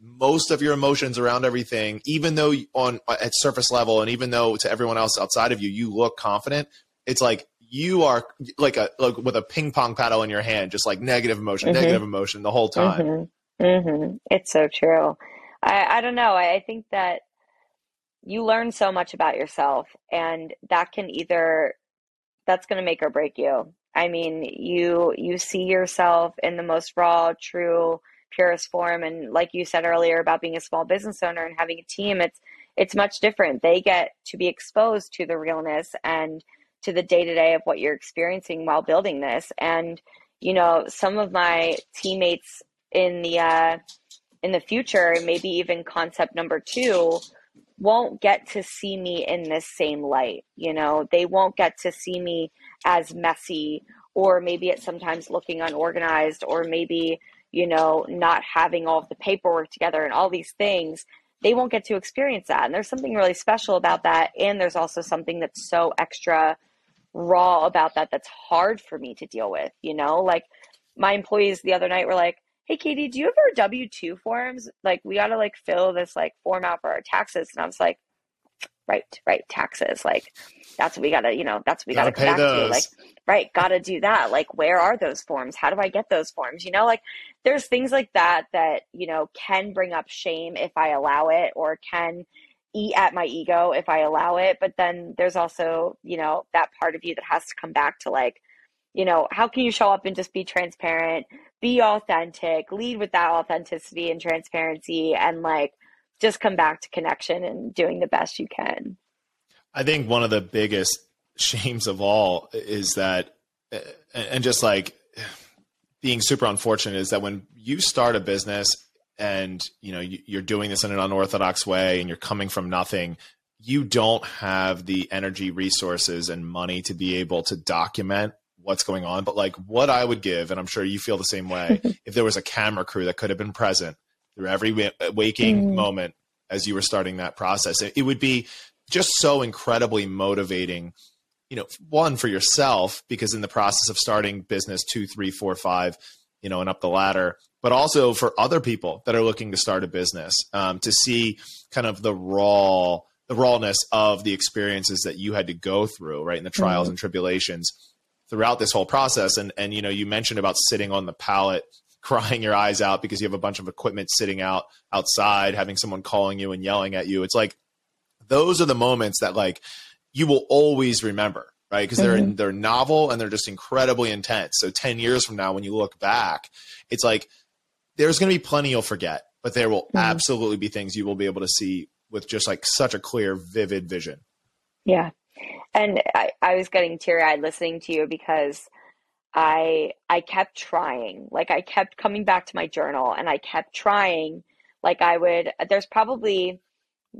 most of your emotions around everything, even though on at surface level, and even though to everyone else outside of you, you look confident, it's like you are like a like with a ping pong paddle in your hand, just like negative emotion, mm-hmm. negative emotion the whole time. Mm-hmm. Mm-hmm. It's so true. I, I don't know. I, I think that you learn so much about yourself, and that can either that's going to make or break you. I mean, you you see yourself in the most raw, true, purest form, and like you said earlier about being a small business owner and having a team, it's it's much different. They get to be exposed to the realness and to the day to day of what you're experiencing while building this. And, you know, some of my teammates in the, uh, in the future, maybe even concept number two, won't get to see me in this same light. You know, they won't get to see me as messy, or maybe it's sometimes looking unorganized, or maybe, you know, not having all of the paperwork together and all these things. They won't get to experience that. And there's something really special about that. And there's also something that's so extra raw about that that's hard for me to deal with you know? Like my employees the other night were like hey katie do you have our w2 forms? Like we gotta like fill this like form out for our taxes. And i was like right right taxes. Like that's what we gotta you know that's what we gotta, gotta come back those. to. Like right gotta do that. Like where are those forms? How do i get those forms? You know like there's things like that that you know can bring up shame if i allow it or can eat at my ego if I allow it. But then there's also, you know, that part of you that has to come back to like, you know, how can you show up and just be transparent, be authentic, lead with that authenticity and transparency, and like just come back to connection and doing the best you can. I think one of the biggest shames of all is that, eh, and just like being super unfortunate, is that when you start a business and you know you're doing this in an unorthodox way and you're coming from nothing you don't have the energy resources and money to be able to document what's going on but like what i would give and i'm sure you feel the same way if there was a camera crew that could have been present through every waking mm. moment as you were starting that process it, it would be just so incredibly motivating you know one for yourself because in the process of starting business two three four five you know and up the ladder but also for other people that are looking to start a business um, to see kind of the raw the rawness of the experiences that you had to go through right and the trials mm-hmm. and tribulations throughout this whole process and and you know you mentioned about sitting on the pallet crying your eyes out because you have a bunch of equipment sitting out outside having someone calling you and yelling at you it's like those are the moments that like you will always remember right because they're mm-hmm. they're novel and they're just incredibly intense so 10 years from now when you look back it's like there's going to be plenty you'll forget, but there will mm-hmm. absolutely be things you will be able to see with just like such a clear, vivid vision. Yeah. And I, I was getting teary eyed listening to you because I I kept trying. Like I kept coming back to my journal and I kept trying. Like I would there's probably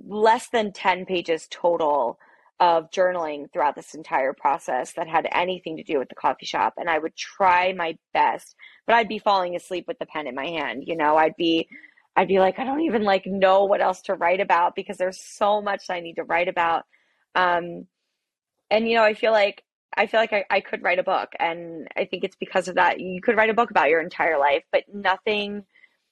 less than 10 pages total of journaling throughout this entire process that had anything to do with the coffee shop and I would try my best but I'd be falling asleep with the pen in my hand you know? I'd be I'd be like I don't even like know what else to write about because there's so much that I need to write about. Um and you know I feel like I feel like I, I could write a book and I think it's because of that. You could write a book about your entire life but nothing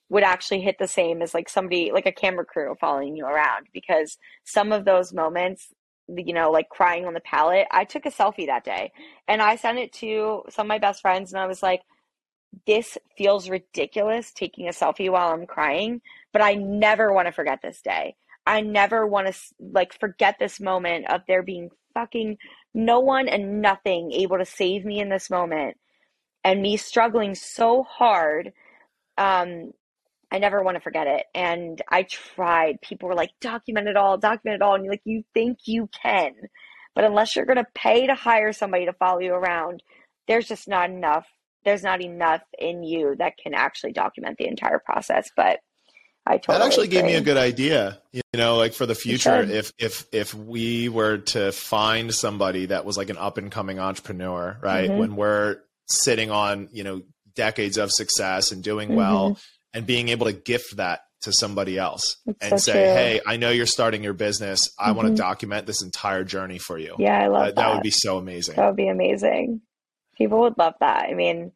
would actually hit the same as like somebody like a camera crew following you around because some of those moments you know like crying on the pallet i took a selfie that day and i sent it to some of my best friends and i was like this feels ridiculous taking a selfie while i'm crying but i never want to forget this day. I never want to like forget this moment of there being fucking no one and nothing able to save me in this moment and me struggling so hard um I never want to forget it. And I tried. People were like, document it all, document it all. And you're like, you think you can. But unless you're going to pay to hire somebody to follow you around, there's just not enough. There's not enough in you that can actually document the entire process. But I totally that actually agree. gave me a good idea. You know, like for the future, if if if we were to find somebody that was like an up and coming entrepreneur, right? Mm-hmm. When we're sitting on you know decades of success and doing mm-hmm. And being able to gift that to somebody else and so say, true. "Hey, I know you're starting your business. I mm-hmm. want to document this entire journey for you." Yeah, I love uh, that. That would be so amazing. That would be amazing. People would love that. I mean,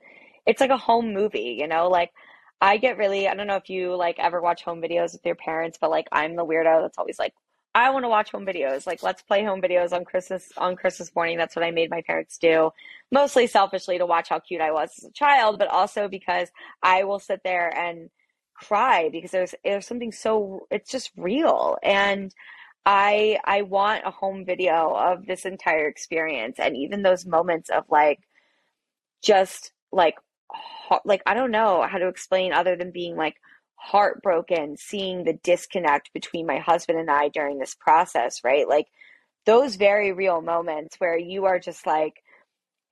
it's like a home movie, you know, like I get really I don't know if you like ever watch home videos with your parents, but like I'm the weirdo that's always like I want to watch home videos. Like let's play home videos on Christmas on Christmas morning. That's what I made my parents do. Mostly selfishly to watch how cute I was as a child, but also because I will sit there and cry because there's there's something so it's just real and I I want a home video of this entire experience and even those moments of like just like like I don't know how to explain other than being like heartbroken seeing the disconnect between my husband and I during this process, right? Like those very real moments where you are just like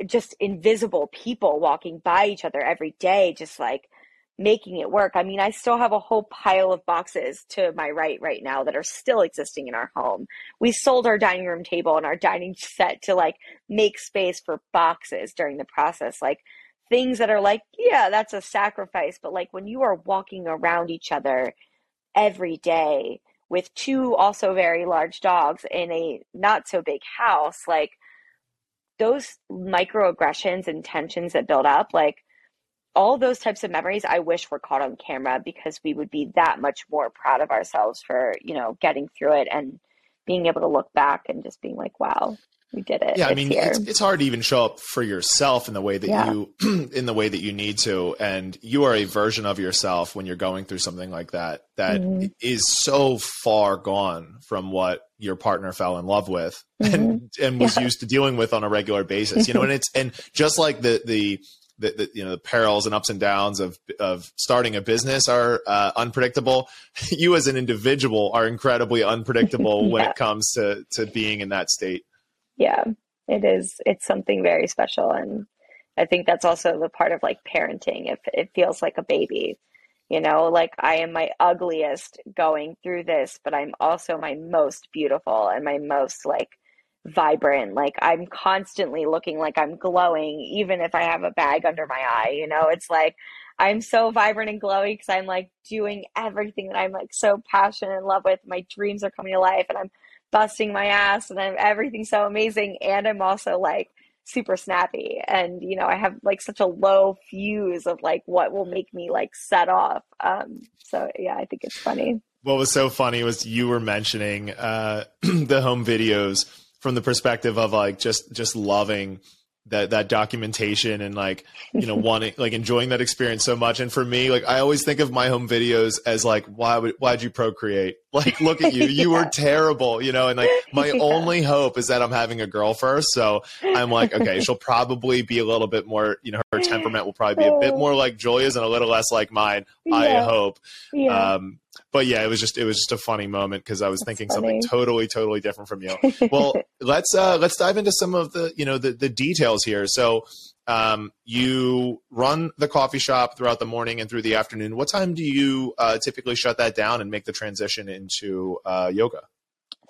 just invisible people walking by each other every day just like making it work. I mean, I still have a whole pile of boxes to my right right now that are still existing in our home. We sold our dining room table and our dining set to like make space for boxes during the process. Like things that are like, yeah, that's a sacrifice, but like when you are walking around each other every day with two also very large dogs in a not so big house, like those microaggressions and tensions that build up, like all those types of memories I wish were caught on camera because we would be that much more proud of ourselves for, you know, getting through it and being able to look back and just being like, wow, we did it. Yeah, I mean, it's, it's, hard to even show up for yourself in the way that yeah. you in the way that you need to, and you are a version of yourself when you're going through something like that that mm-hmm. is so far gone from what your partner fell in love with mm-hmm. and and was yeah. used to dealing with on a regular basis. You know, and it's and just like the the the, the, you know the perils and ups and downs of of starting a business are uh, unpredictable. you as an individual are incredibly unpredictable yeah. when it comes to to being in that state. Yeah, it is. It's something very special, and I think that's also the part of like parenting. If it feels like a baby, you know, like I am my ugliest going through this, but I'm also my most beautiful and my most like vibrant. Like I'm constantly looking like I'm glowing, even if I have a bag under my eye. You know, it's like I'm so vibrant and glowy because I'm like doing everything that I'm like so passionate and love with. My dreams are coming to life and I'm busting my ass and I'm everything's so amazing. And I'm also like super snappy. And, you know, I have like such a low fuse of like what will make me like set off. Um, so yeah, I think it's funny. What was so funny was you were mentioning uh, the home videos from the perspective of like just just loving that that documentation and like you know wanting like enjoying that experience so much. And for me like i always think of my home videos as like why would why'd you procreate? Like look at you. You yeah. were terrible you know and like my yeah. only hope is that i'm having a girl first. So i'm like okay she'll probably be a little bit more you know her temperament will probably be a bit more like julia's and a little less like mine yeah. i hope um but yeah, it was just it was just a funny moment because I was That's thinking funny. something totally totally different from you. Well, let's uh, let's dive into some of the you know the the details here. So um, you run the coffee shop throughout the morning and through the afternoon. What time do you uh, typically shut that down and make the transition into uh, yoga?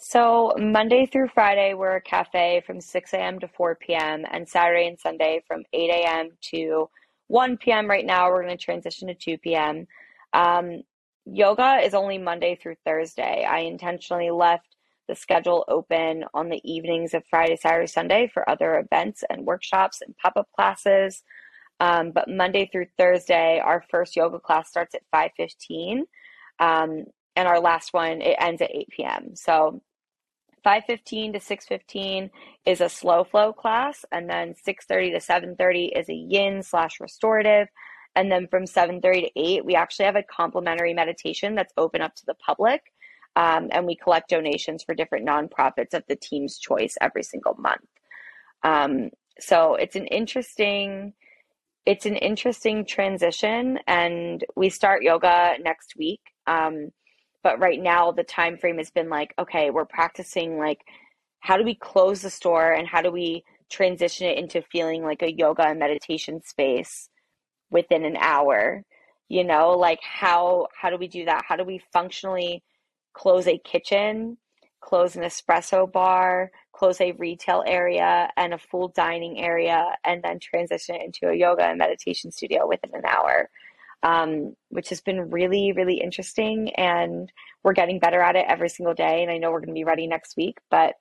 So Monday through Friday, we're a cafe from 6 a.m. to 4 p.m. and Saturday and Sunday from 8 a.m. to 1 p.m. Right now, we're going to transition to 2 p.m. Um, yoga is only Monday through Thursday. I intentionally left the schedule open on the evenings of Friday, Saturday, Sunday for other events and workshops and pop up classes. Um, but Monday through Thursday, our first yoga class starts at 5:15, um, and our last one it ends at 8 p.m. So 5:15 to 6:15 is a slow flow class, and then 6:30 to 7:30 is a yin slash restorative, and then from 7:30 to 8 we actually have a complimentary meditation that's open up to the public, um, and we collect donations for different nonprofits of the team's choice every single month. Um, so it's an interesting it's an interesting transition and we start yoga next week. Um, but right now the time frame has been like okay we're practicing like how do we close the store and how do we transition it into feeling like a yoga and meditation space within an hour you know like how how do we do that how do we functionally close a kitchen close an espresso bar close a retail area and a full dining area, and then transition it into a yoga and meditation studio within an hour, um, which has been really, really interesting. And we're getting better at it every single day. And I know we're going to be ready next week, but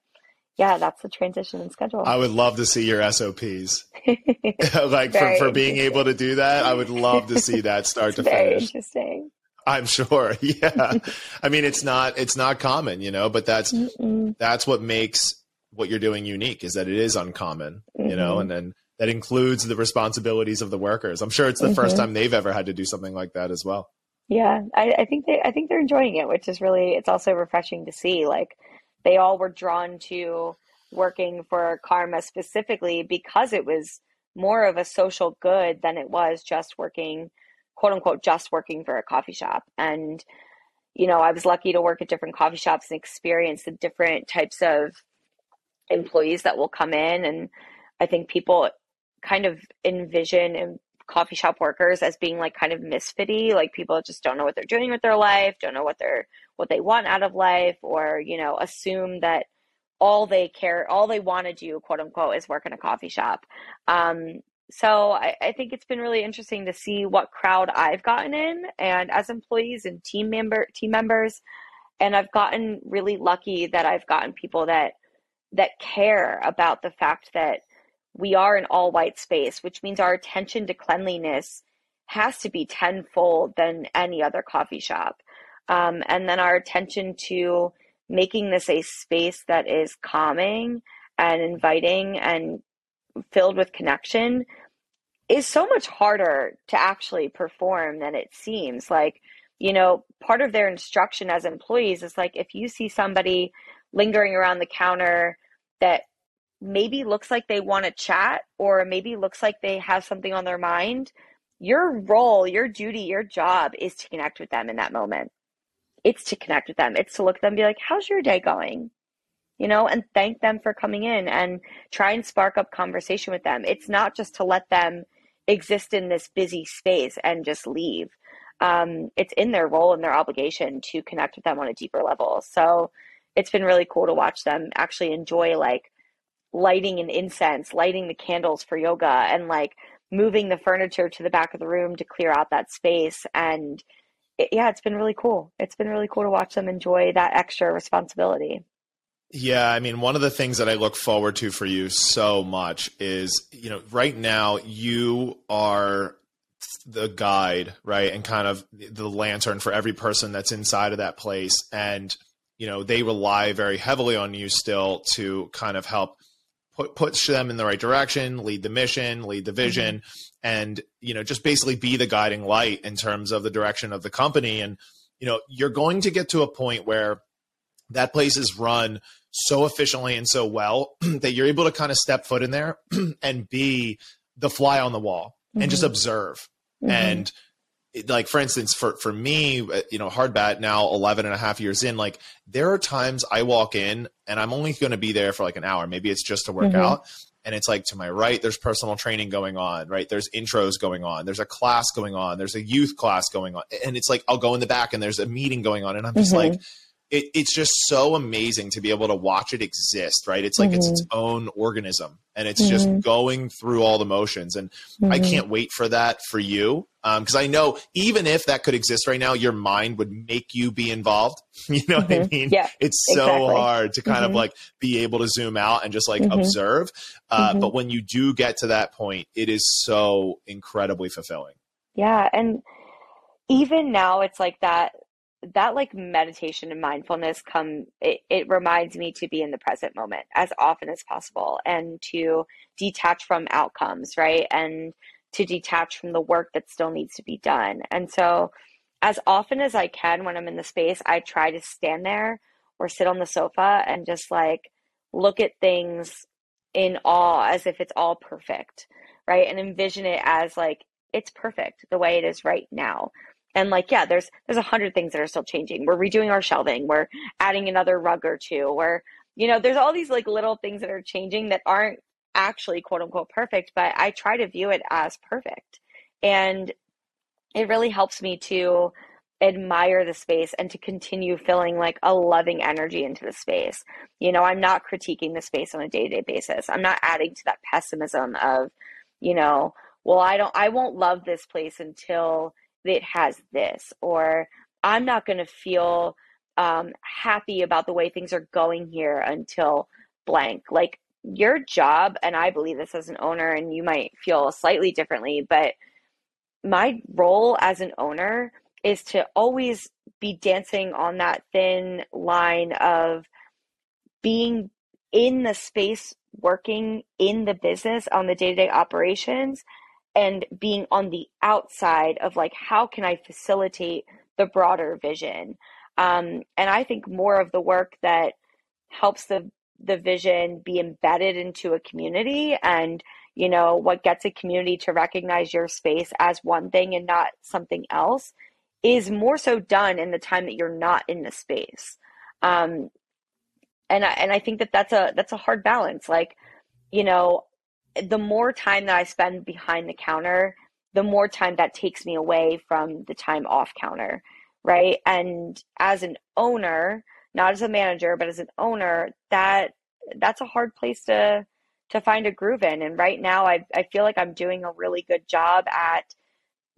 yeah, that's the transition and schedule. I would love to see your SOPs. like for, for being able to do that, I would love to see that start to very finish. Interesting. I'm sure. Yeah. I mean, it's not, it's not common, you know, but that's, Mm-mm. that's what makes what you're doing unique is that it is uncommon, mm-hmm. you know, mm-hmm. and then that includes the responsibilities of the workers. I'm sure it's the mm-hmm. first time they've ever had to do something like that as well. Yeah, I, I think they I think they're enjoying it, which is really it's also refreshing to see. Like they all were drawn to working for Karma specifically because it was more of a social good than it was just working quote unquote just working for a coffee shop. And you know, I was lucky to work at different coffee shops and experience the different types of employees that will come in and i think people kind of envision coffee shop workers as being like kind of misfitty like people just don't know what they're doing with their life don't know what they're what they want out of life or you know assume that all they care all they want to do quote unquote is work in a coffee shop. Um, so I, I think it's been really interesting to see what crowd i've gotten in and as employees and team member team members and i've gotten really lucky that i've gotten people that that care about the fact that we are an all white space, which means our attention to cleanliness has to be tenfold than any other coffee shop. Um, and then our attention to making this a space that is calming and inviting and filled with connection is so much harder to actually perform than it seems. Like, you know, part of their instruction as employees is like if you see somebody lingering around the counter that maybe looks like they want to chat or maybe looks like they have something on their mind, your role, your duty, your job is to connect with them in that moment. It's to connect with them. It's to look at them and be like, how's your day going? You know, and thank them for coming in and try and spark up conversation with them. It's not just to let them exist in this busy space and just leave. Um, it's in their role and their obligation to connect with them on a deeper level. So it's been really cool to watch them actually enjoy like lighting an incense, lighting the candles for yoga, and like moving the furniture to the back of the room to clear out that space. And it, yeah, it's been really cool. It's been really cool to watch them enjoy that extra responsibility. Yeah, I mean, one of the things that I look forward to for you so much is, you know, right now you are the guide, right? And kind of the lantern for every person that's inside of that place. And you know they rely very heavily on you still to kind of help put push them in the right direction, lead the mission, lead the vision, mm-hmm. and you know just basically be the guiding light in terms of the direction of the company. And you know you're going to get to a point where that place is run so efficiently and so well that you're able to kind of step foot in there and be the fly on the wall mm-hmm. and just mm-hmm. observe mm-hmm. and like for instance for for me uh, you know hardbat now 11 and a half years in like there are times i walk in and i'm only going to be there for like an hour. Maybe it's just to work mm-hmm. out. And it's like to my right there's personal training going on right? There's intros going on. There's a class going on. There's a youth class going on. And it's like i'll go in the back and there's a meeting going on. And i'm just mm-hmm. like it, it's just so amazing to be able to watch it exist, right? It's like mm-hmm. it's its mm-hmm. own organism and it's mm-hmm. just going through all the motions. And mm-hmm. I can't wait for that for you. Because um, I know even if that could exist right now, your mind would make you be involved. You know what I mm-hmm. mean? Yeah, it's so exactly. hard to kind of mm-hmm. like be able to zoom out and just like observe. Uh, but when you do get to that point, it is so incredibly fulfilling. Yeah. And even now, it's like that that like meditation and mindfulness come it, it reminds me to be in the present moment as often as possible and to detach from outcomes right? And to detach from the work that still needs to be done. And so as often as i can when i'm in the space i try to stand there or sit on the sofa and just like look at things in awe as if it's all perfect right? And envision it as like it's perfect the way it is right now and like yeah there's there's a hundred things that are still changing. We're redoing our shelving. We're adding another rug or two. Or you know there's all these like little things that are changing that aren't actually quote unquote perfect but i try to view it as perfect. And it really helps me to admire the space and to continue feeling like a loving energy into the space. You know i'm not critiquing the space on a day-to-day basis. I'm not adding to that pessimism of you know well i don't i won't love this place until it has this, or I'm not going to feel um, happy about the way things are going here until blank. Like your job, and I believe this as an owner, and you might feel slightly differently, but my role as an owner is to always be dancing on that thin line of being in the space working in the business on the day-to-day operations and being on the outside of like how can i facilitate the broader vision? Um, and i think more of the work that helps the the vision be embedded into a community and you know what gets a community to recognize your space as one thing and not something else is more so done in the time that you're not in the space. Um, and I, and I think that that's a that's a hard balance. Like you know the more time that I spend behind the counter, the more time that takes me away from the time off counter, right? And as an owner, not as a manager, but as an owner, that that's a hard place to to find a groove in. And right now, I I feel like I'm doing a really good job at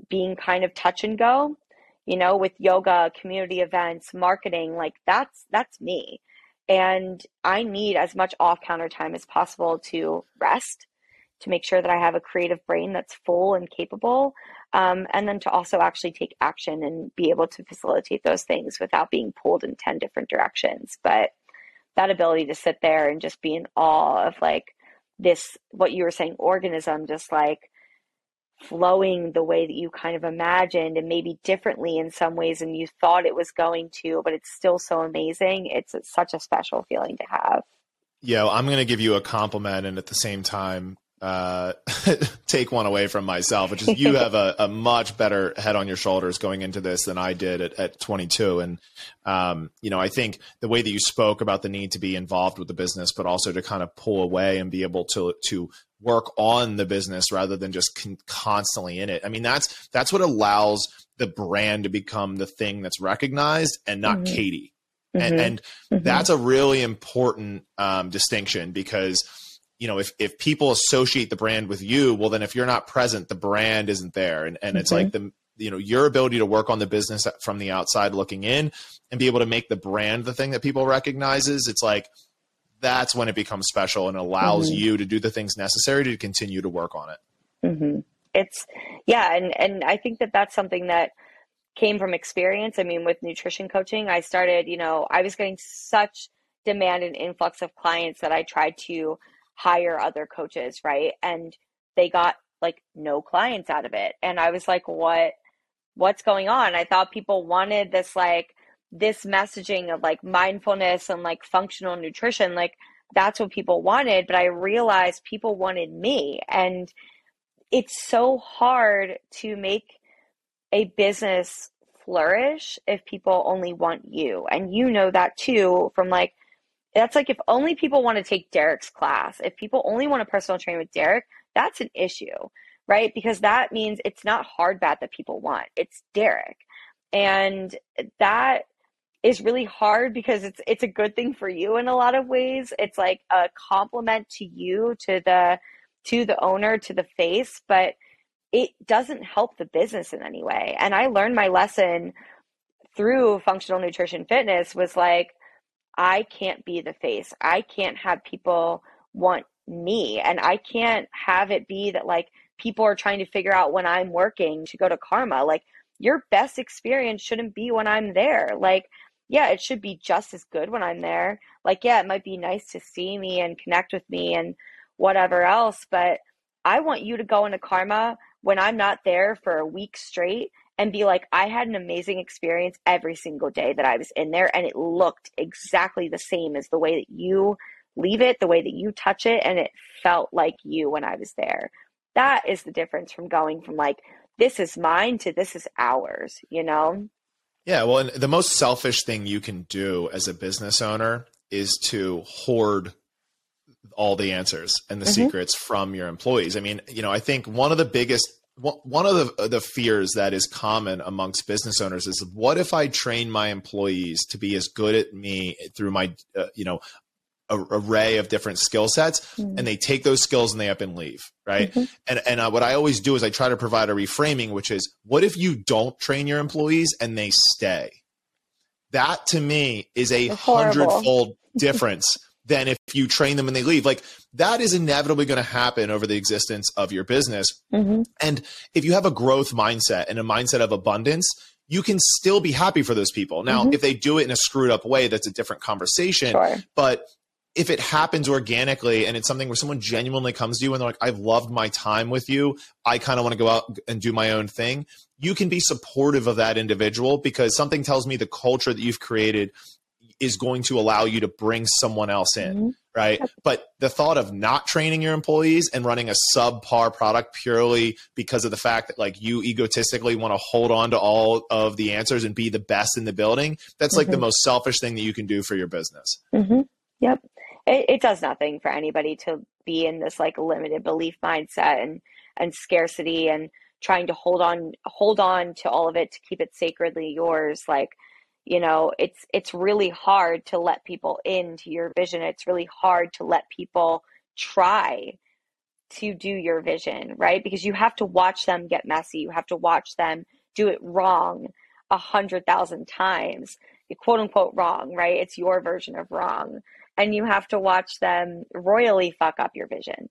being kind of touch and go, you know, with yoga, community events, marketing. Like that's that's me, and I need as much off counter time as possible to rest to make sure that I have a creative brain that's full and capable, um, and then to also actually take action and be able to facilitate those things without being pulled in 10 different directions. But that ability to sit there and just be in awe of like this, what you were saying, organism, just like flowing the way that you kind of imagined and maybe differently in some ways than you thought it was going to, but it's still so amazing. It's, it's such a special feeling to have. Yeah, I'm going to give you a compliment and at the same time uh, take one away from myself, which is you have a, a, much better head on your shoulders going into this than I did at, at 22. And, um, you know, I think the way that you spoke about the need to be involved with the business, but also to kind of pull away and be able to, to work on the business rather than just con- constantly in it. I mean, that's, that's what allows the brand to become the thing that's recognized and not mm-hmm. Katie. Mm-hmm. And, and mm-hmm. that's a really important um, distinction because – you know, if, if people associate the brand with you, well, then if you're not present, the brand isn't there. And, and it's like the, you know, your ability to work on the business from the outside looking in and be able to make the brand the thing that people recognizes. It's like, that's when it becomes special and allows mm-hmm. you to do the things necessary to continue to work on it. Mm-hmm. It's yeah. And, and I think that that's something that came from experience. I mean, with nutrition coaching, I started, you know, I was getting such demand and influx of clients that I tried to hire other coaches, right? And they got like no clients out of it. And I was like, what what's going on? I thought people wanted this like this messaging of like mindfulness and like functional nutrition. Like that's what people wanted, but I realized people wanted me and it's so hard to make a business flourish if people only want you. And you know that too from like that's like if only people want to take Derek's class, if people only want to personal train with Derek, that's an issue, right? Because that means it's not hardbat that people want, it's Derek. And that is really hard because it's it's a good thing for you in a lot of ways. It's like a compliment to you, to the to the owner, to the face, but it doesn't help the business in any way. And I learned my lesson through functional nutrition fitness was like I can't be the face. I can't have people want me and I can't have it be that like people are trying to figure out when I'm working to go to karma. Like your best experience shouldn't be when I'm there. Like, yeah, it should be just as good when I'm there. Like, yeah, it might be nice to see me and connect with me and whatever else, but I want you to go into karma when I'm not there for a week straight and be like, I had an amazing experience every single day that I was in there, and it looked exactly the same as the way that you leave it, the way that you touch it, and it felt like you when I was there. That is the difference from going from like, this is mine to this is ours, you know? Yeah. Well, and the most selfish thing you can do as a business owner is to hoard all the answers and the mm-hmm. secrets from your employees. I mean, you know, I think one of the biggest one of the the fears that is common amongst business owners is what if I train my employees to be as good at me through my uh, you know a, array of different skill sets mm-hmm. and they take those skills and they up and leave right mm-hmm. and and uh, what i always do is i try to provide a reframing which is what if you don't train your employees and they stay that to me is a hundredfold difference than if you train them and they leave like that is inevitably going to happen over the existence of your business mm-hmm. and if you have a growth mindset and a mindset of abundance you can still be happy for those people. Now, mm-hmm. if they do it in a screwed up way, that's a different conversation. Sure. But if it happens organically and it's something where someone genuinely comes to you and they're like, I've loved my time with you, I kind of want to go out and do my own thing, you can be supportive of that individual because something tells me the culture that you've created is going to allow you to bring someone else in. Mm-hmm. Right. But the thought of not training your employees and running a subpar product purely because of the fact that like you egotistically want to hold on to all of the answers and be the best in the building, that's mm-hmm. like the mm-hmm. most selfish thing that you can do for your business. Mm-hmm. Yep it, it does nothing for anybody to be in this like limited belief mindset and and scarcity and trying to hold on hold on to all of it to keep it sacredly yours like you know it's it's really hard to let people into your vision. It's really hard to let people try to do your vision right? Because you have to watch them get messy. You have to watch them do it wrong a hundred thousand times. Quote unquote wrong right? It's your version of wrong. And you have to watch them royally fuck up your vision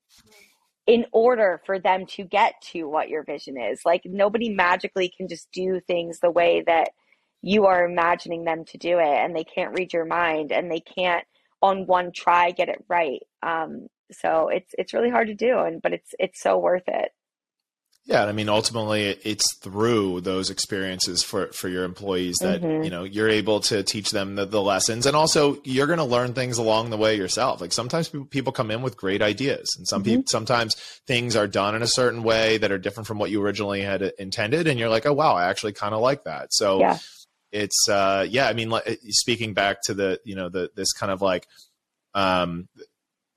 in order for them to get to what your vision is. Like nobody magically can just do things the way that you are imagining them to do it and they can't read your mind and they can't on one try get it right. Um, so it's it's really hard to do and but it's it's so worth it. Yeah, I mean, ultimately, it's through those experiences for for your employees that mm-hmm. you know you're able to teach them the, the lessons, and also you're going to learn things along the way yourself. Like sometimes people come in with great ideas, and some mm-hmm. people sometimes things are done in a certain way that are different from what you originally had intended, and you're like, oh wow, I actually kind of like that. So yeah. It's uh, yeah, I mean, like, speaking back to the you know the this kind of like um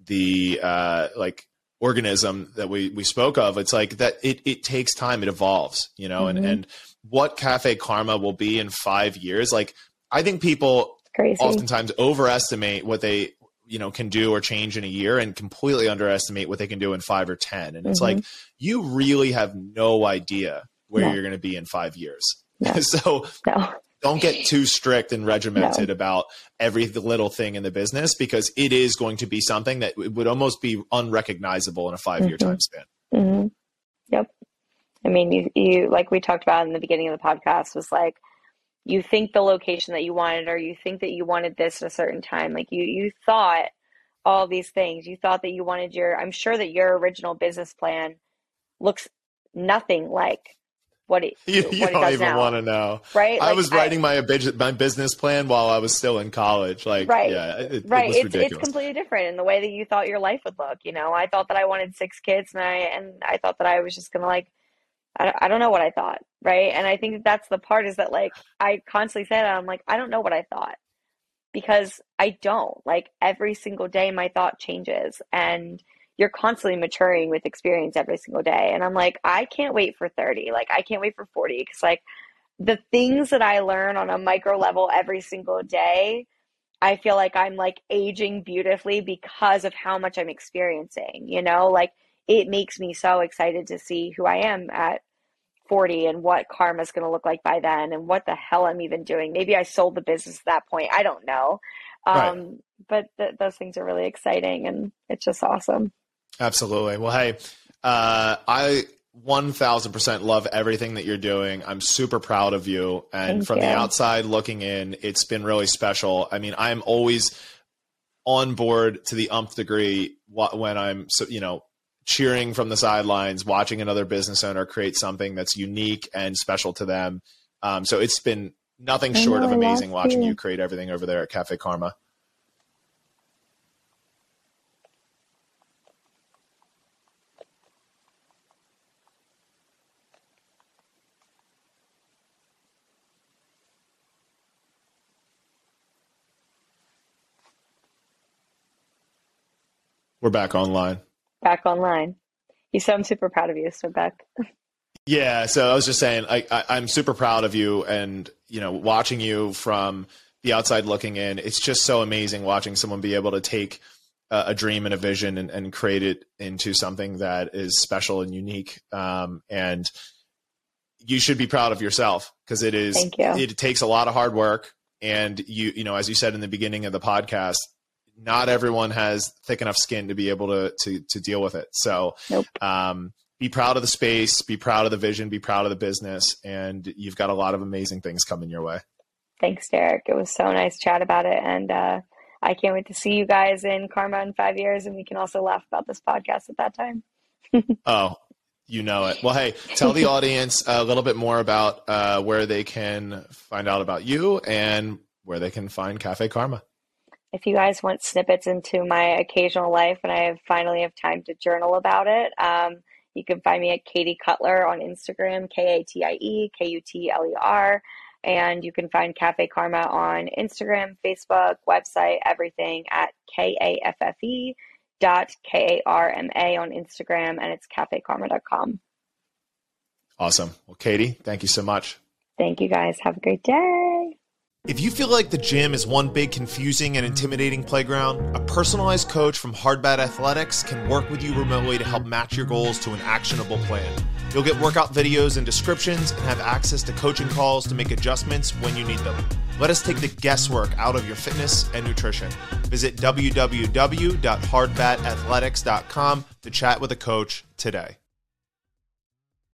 the uh like organism that we we spoke of it's like that it it takes time it evolves you know mm-hmm. and and what kaffe karma will be in 5 years like i think people Crazy. oftentimes overestimate what they you know can do or change in a year and completely underestimate what they can do in 5 or 10 and it's mm-hmm. like you really have no idea where no. you're going to be in 5 years no. so no don't get too strict and regimented no. about every little thing in the business because it is going to be something that would almost be unrecognizable in a 5 year mm-hmm. time span. Mm-hmm. Yep. I mean, you, you, like we talked about in the beginning of the podcast, was like, you think the location that you wanted, or you think that you wanted this at a certain time. Like you, you thought all these things. You thought that you wanted your, I'm sure that your original business plan looks nothing like what it you, you what don't even want to know. right? I was writing I, my my business plan while i was still in college. Like right. yeah it, right. it it's, it's completely different in the way that you thought your life would look you know? I thought that i wanted six kids and i and i thought that i was just gonna like I, I don't know what i thought right? And i think that that's the part is that like i constantly say that i'm like i don't know what i thought because i don't. Like every single day my thought changes and you're constantly maturing with experience every single day. And I'm like, I can't wait for 30. Like, I can't wait for 40 because, like, the things that I learn on a micro level every single day, I feel like I'm like aging beautifully because of how much I'm experiencing, you know, like it makes me so excited to see who I am at 40 and what karma is going to look like by then and what the hell I'm even doing. Maybe I sold the business at that point. I don't know. Um, right. But th- those things are really exciting and it's just awesome. Absolutely. Well, hey, uh, I 1000% love everything that you're doing. I'm super proud of you. And Thank from you. the outside looking in, it's been really special. I mean, I'm always on board to the umph degree when I'm, you know, cheering from the sidelines, watching another business owner create something that's unique and special to them. Um, so it's been nothing short of amazing watching you create everything over there at Kaffe Karma. We're back online. Back online. You said I'm super proud of you, so back. Yeah, so I was just saying, I, I, am super proud of you, and you know, watching you from the outside looking in, it's just so amazing watching someone be able to take a, a dream and a vision and, and, create it into something that is special and unique. Um, and you should be proud of yourself because it is. It takes a lot of hard work, and you, you know, as you said in the beginning of the podcast, not everyone has thick enough skin to be able to to, to deal with it. So, nope. um, be proud of the space, be proud of the vision, be proud of the business, and you've got a lot of amazing things coming your way. Thanks, Derek. It was so nice chat about it, and uh, I can't wait to see you guys in Karma in five years, and we can also laugh about this podcast at that time. oh, you know it. Well, hey, tell the audience a little bit more about uh, where they can find out about you and where they can find Kaffe Karma if you guys want snippets into my occasional life and I finally have time to journal about it, um, you can find me at Katie Kutler on Instagram, K A T I E K U T L E R. And you can find Kaffe Karma on Instagram, Facebook, website, everything at K A F F E dot K A R M A on Instagram, and it's kaffekarma.com. Awesome. Well, Katie, thank you so much. Thank you guys. Have a great day. If you feel like the gym is one big confusing and intimidating playground, a personalized coach from Hardbat Athletics can work with you remotely to help match your goals to an actionable plan. You'll get workout videos and descriptions and have access to coaching calls to make adjustments when you need them. Let us take the guesswork out of your fitness and nutrition. Visit www.hardbatathletics.com to chat with a coach today.